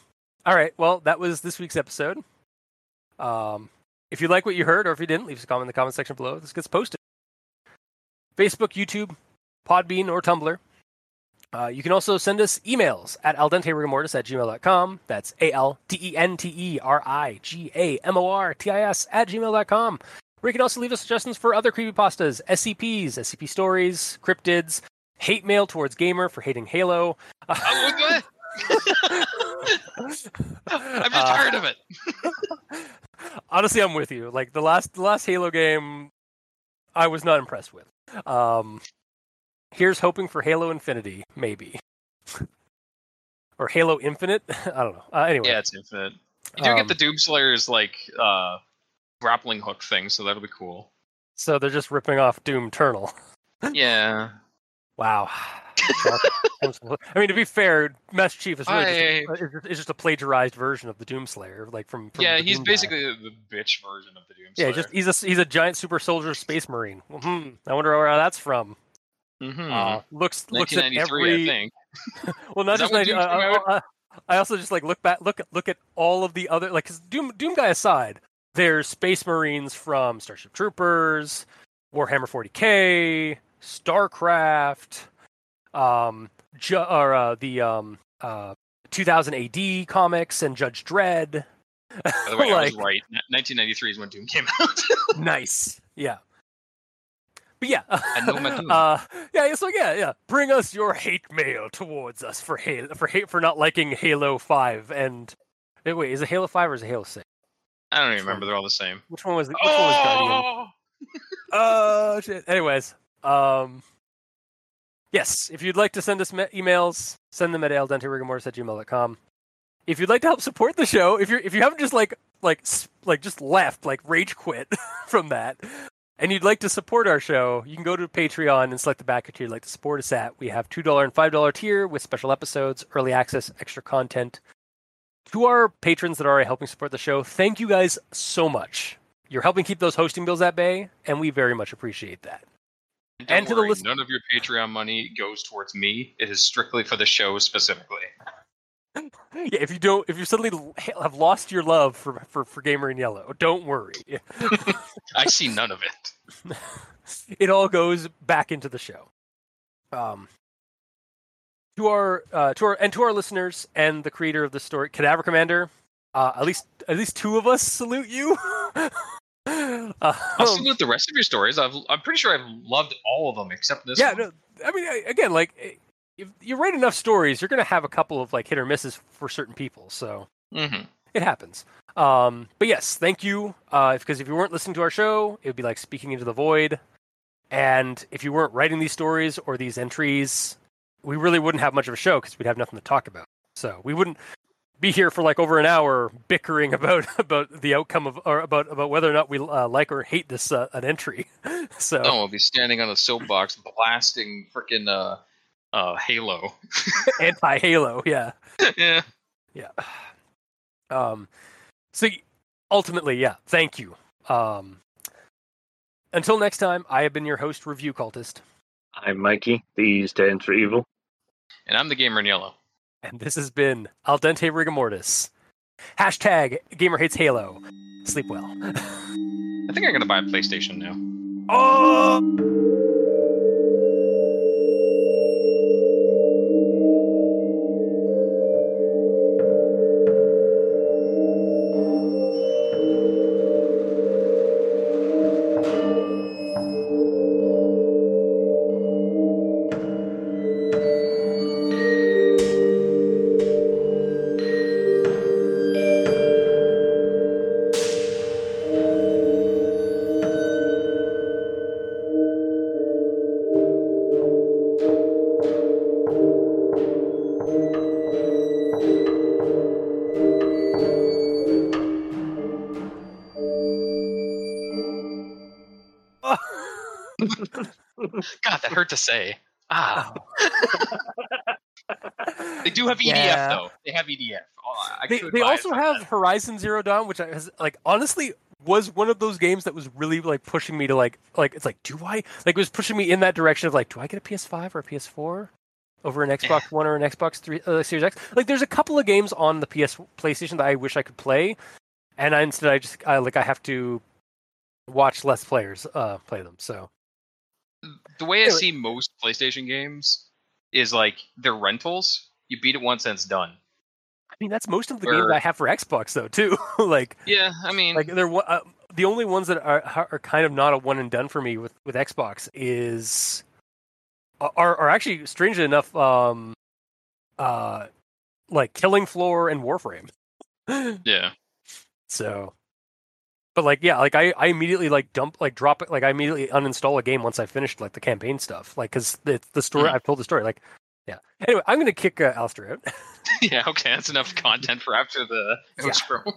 all right. Well, that was this week's episode. Um, if you like what you heard, or if you didn't, leave us a comment in the comment section below. This gets posted. Facebook, YouTube, Podbean, or Tumblr. Uh, you can also send us emails at aldenterigamortis at gmail.com. That's A L D E N T E R I G A M O R T I S at gmail.com. Where you can also leave us suggestions for other creepypastas, SCPs, SCP stories, cryptids, hate mail towards Gamer for hating Halo. Oh. I'm just Uh, tired of it. (laughs) honestly i'm with you like the last the last halo game i was not impressed with um here's hoping for halo infinity maybe (laughs) or halo infinite (laughs) i don't know uh, anyway Yeah, it's infinite. You do Um, get the Doomslayer's like uh grappling hook thing, so that'll be cool. so they're just ripping off doom eternal (laughs) Yeah. wow i mean to be fair master chief is really I- just, is just- a plagiarized version of the doomslayer like from, from yeah, he's Doom guy. basically the bitch version of the Doomslayer. yeah just he's a he's a giant super soldier space marine hmm i wonder where that's from hmm uh, looks looks at 1993, every I think. (laughs) Well, not Is just that when 90, uh, uh, uh, I also just like look back, look at look at all of the other like 'cause Doom Doom guy aside. There's Space Marines from Starship Troopers, Warhammer 40k, StarCraft, um, ju- or uh, the um, uh, 2000 AD comics and Judge Dredd. By the way, (laughs) I was right. 1993 is when Doom came (laughs) out. nice, yeah. But yeah, (laughs) uh, yeah, like yeah, yeah. Bring us your hate mail towards us for Halo, for hate for not liking Halo Five. And wait, wait, is it Halo Five or is it Halo Six? I don't even remember. They're all the same. Which one was the, which one was Guardian? Oh shit. Anyways, um, yes, if you'd like to send us me- emails, send them at aldenterigamortis at gmail.com. If you'd like to help support the show, if you're if you haven't just like like like just left like rage quit (laughs) from that, and you'd like to support our show, you can go to Patreon and select the backer tier you'd like to support us at. We have two dollar and five dollar tier with special episodes, early access, extra content. To our patrons that are already helping support the show, thank you guys so much. You're helping keep those hosting bills at bay, and we very much appreciate that. And, And to the worry, listen- none of your Patreon money goes towards me. It is strictly for the show specifically. Yeah, if you don't, if you suddenly have lost your love for for, for Gamer in Yellow, don't worry. (laughs) (laughs) I see none of it. (laughs) it all goes back into the show. Um, to our uh, to our and to our listeners and the creator of the story, Cadaver Commander. Uh, at least at least two of us salute you. I'll Um, salute the rest of your stories. I've, I'm pretty sure I've loved all of them except this yeah, one. no, I mean, I- again, like eh, if you write enough stories, you're going to have a couple of like hit or misses for certain people. So hmm it happens. Um, but yes, thank you. Uh, because if you weren't listening to our show, it would be like speaking into the void. And if you weren't writing these stories or these entries, we really wouldn't have much of a show because we'd have nothing to talk about. So we wouldn't be here for like over an hour bickering about (laughs) about the outcome of or about about whether or not we uh, like or hate this uh, an entry. (laughs) so No, I'll be standing on a soapbox blasting freaking uh, uh, Halo. (laughs) anti Halo, yeah. yeah. Yeah. Um, so ultimately, yeah, thank you. Um, until next time, I have been your host, Review Cultist, I'm Mikey. These stands for evil. And I'm the gamer in yellow. and this has been Al Dente Rigamortis. Hashtag Gamer Hates Halo. Sleep well. (laughs) I think I'm gonna buy a PlayStation now. oh! Hurt to say. Ah. Oh. (laughs) (laughs) They do have EDF Yeah. though. They have EDF. Oh, I they, they also have that. Horizon Zero Dawn, which I has like honestly was one of those games that was really like pushing me to like like it's like do I like it was pushing me in that direction of like do I get a PS5 or a PS4 over an Xbox (laughs) One or an Xbox Three uh, Series X? Like there's a couple of games on the PS PlayStation that I wish I could play, and I, instead I just I, like I have to watch let's players uh play them. So the way I see most PlayStation games is like they're rentals. You beat it once and it's done. I mean that's most of the Or- games I have for Xbox though too. (laughs) like Yeah, I mean, like they're uh, the only ones that are are kind of not a one and done for me with with Xbox is are are actually strangely enough um uh like Killing Floor and Warframe. (laughs) yeah. so but like yeah, like I I immediately like dump like drop it like I immediately uninstall a game once I finished like the campaign stuff like cuz the the story Mhm. I've told the story like yeah. Anyway, I'm going to kick uh, Alistair out. (laughs) yeah, okay, that's enough content for after the Yeah. outro.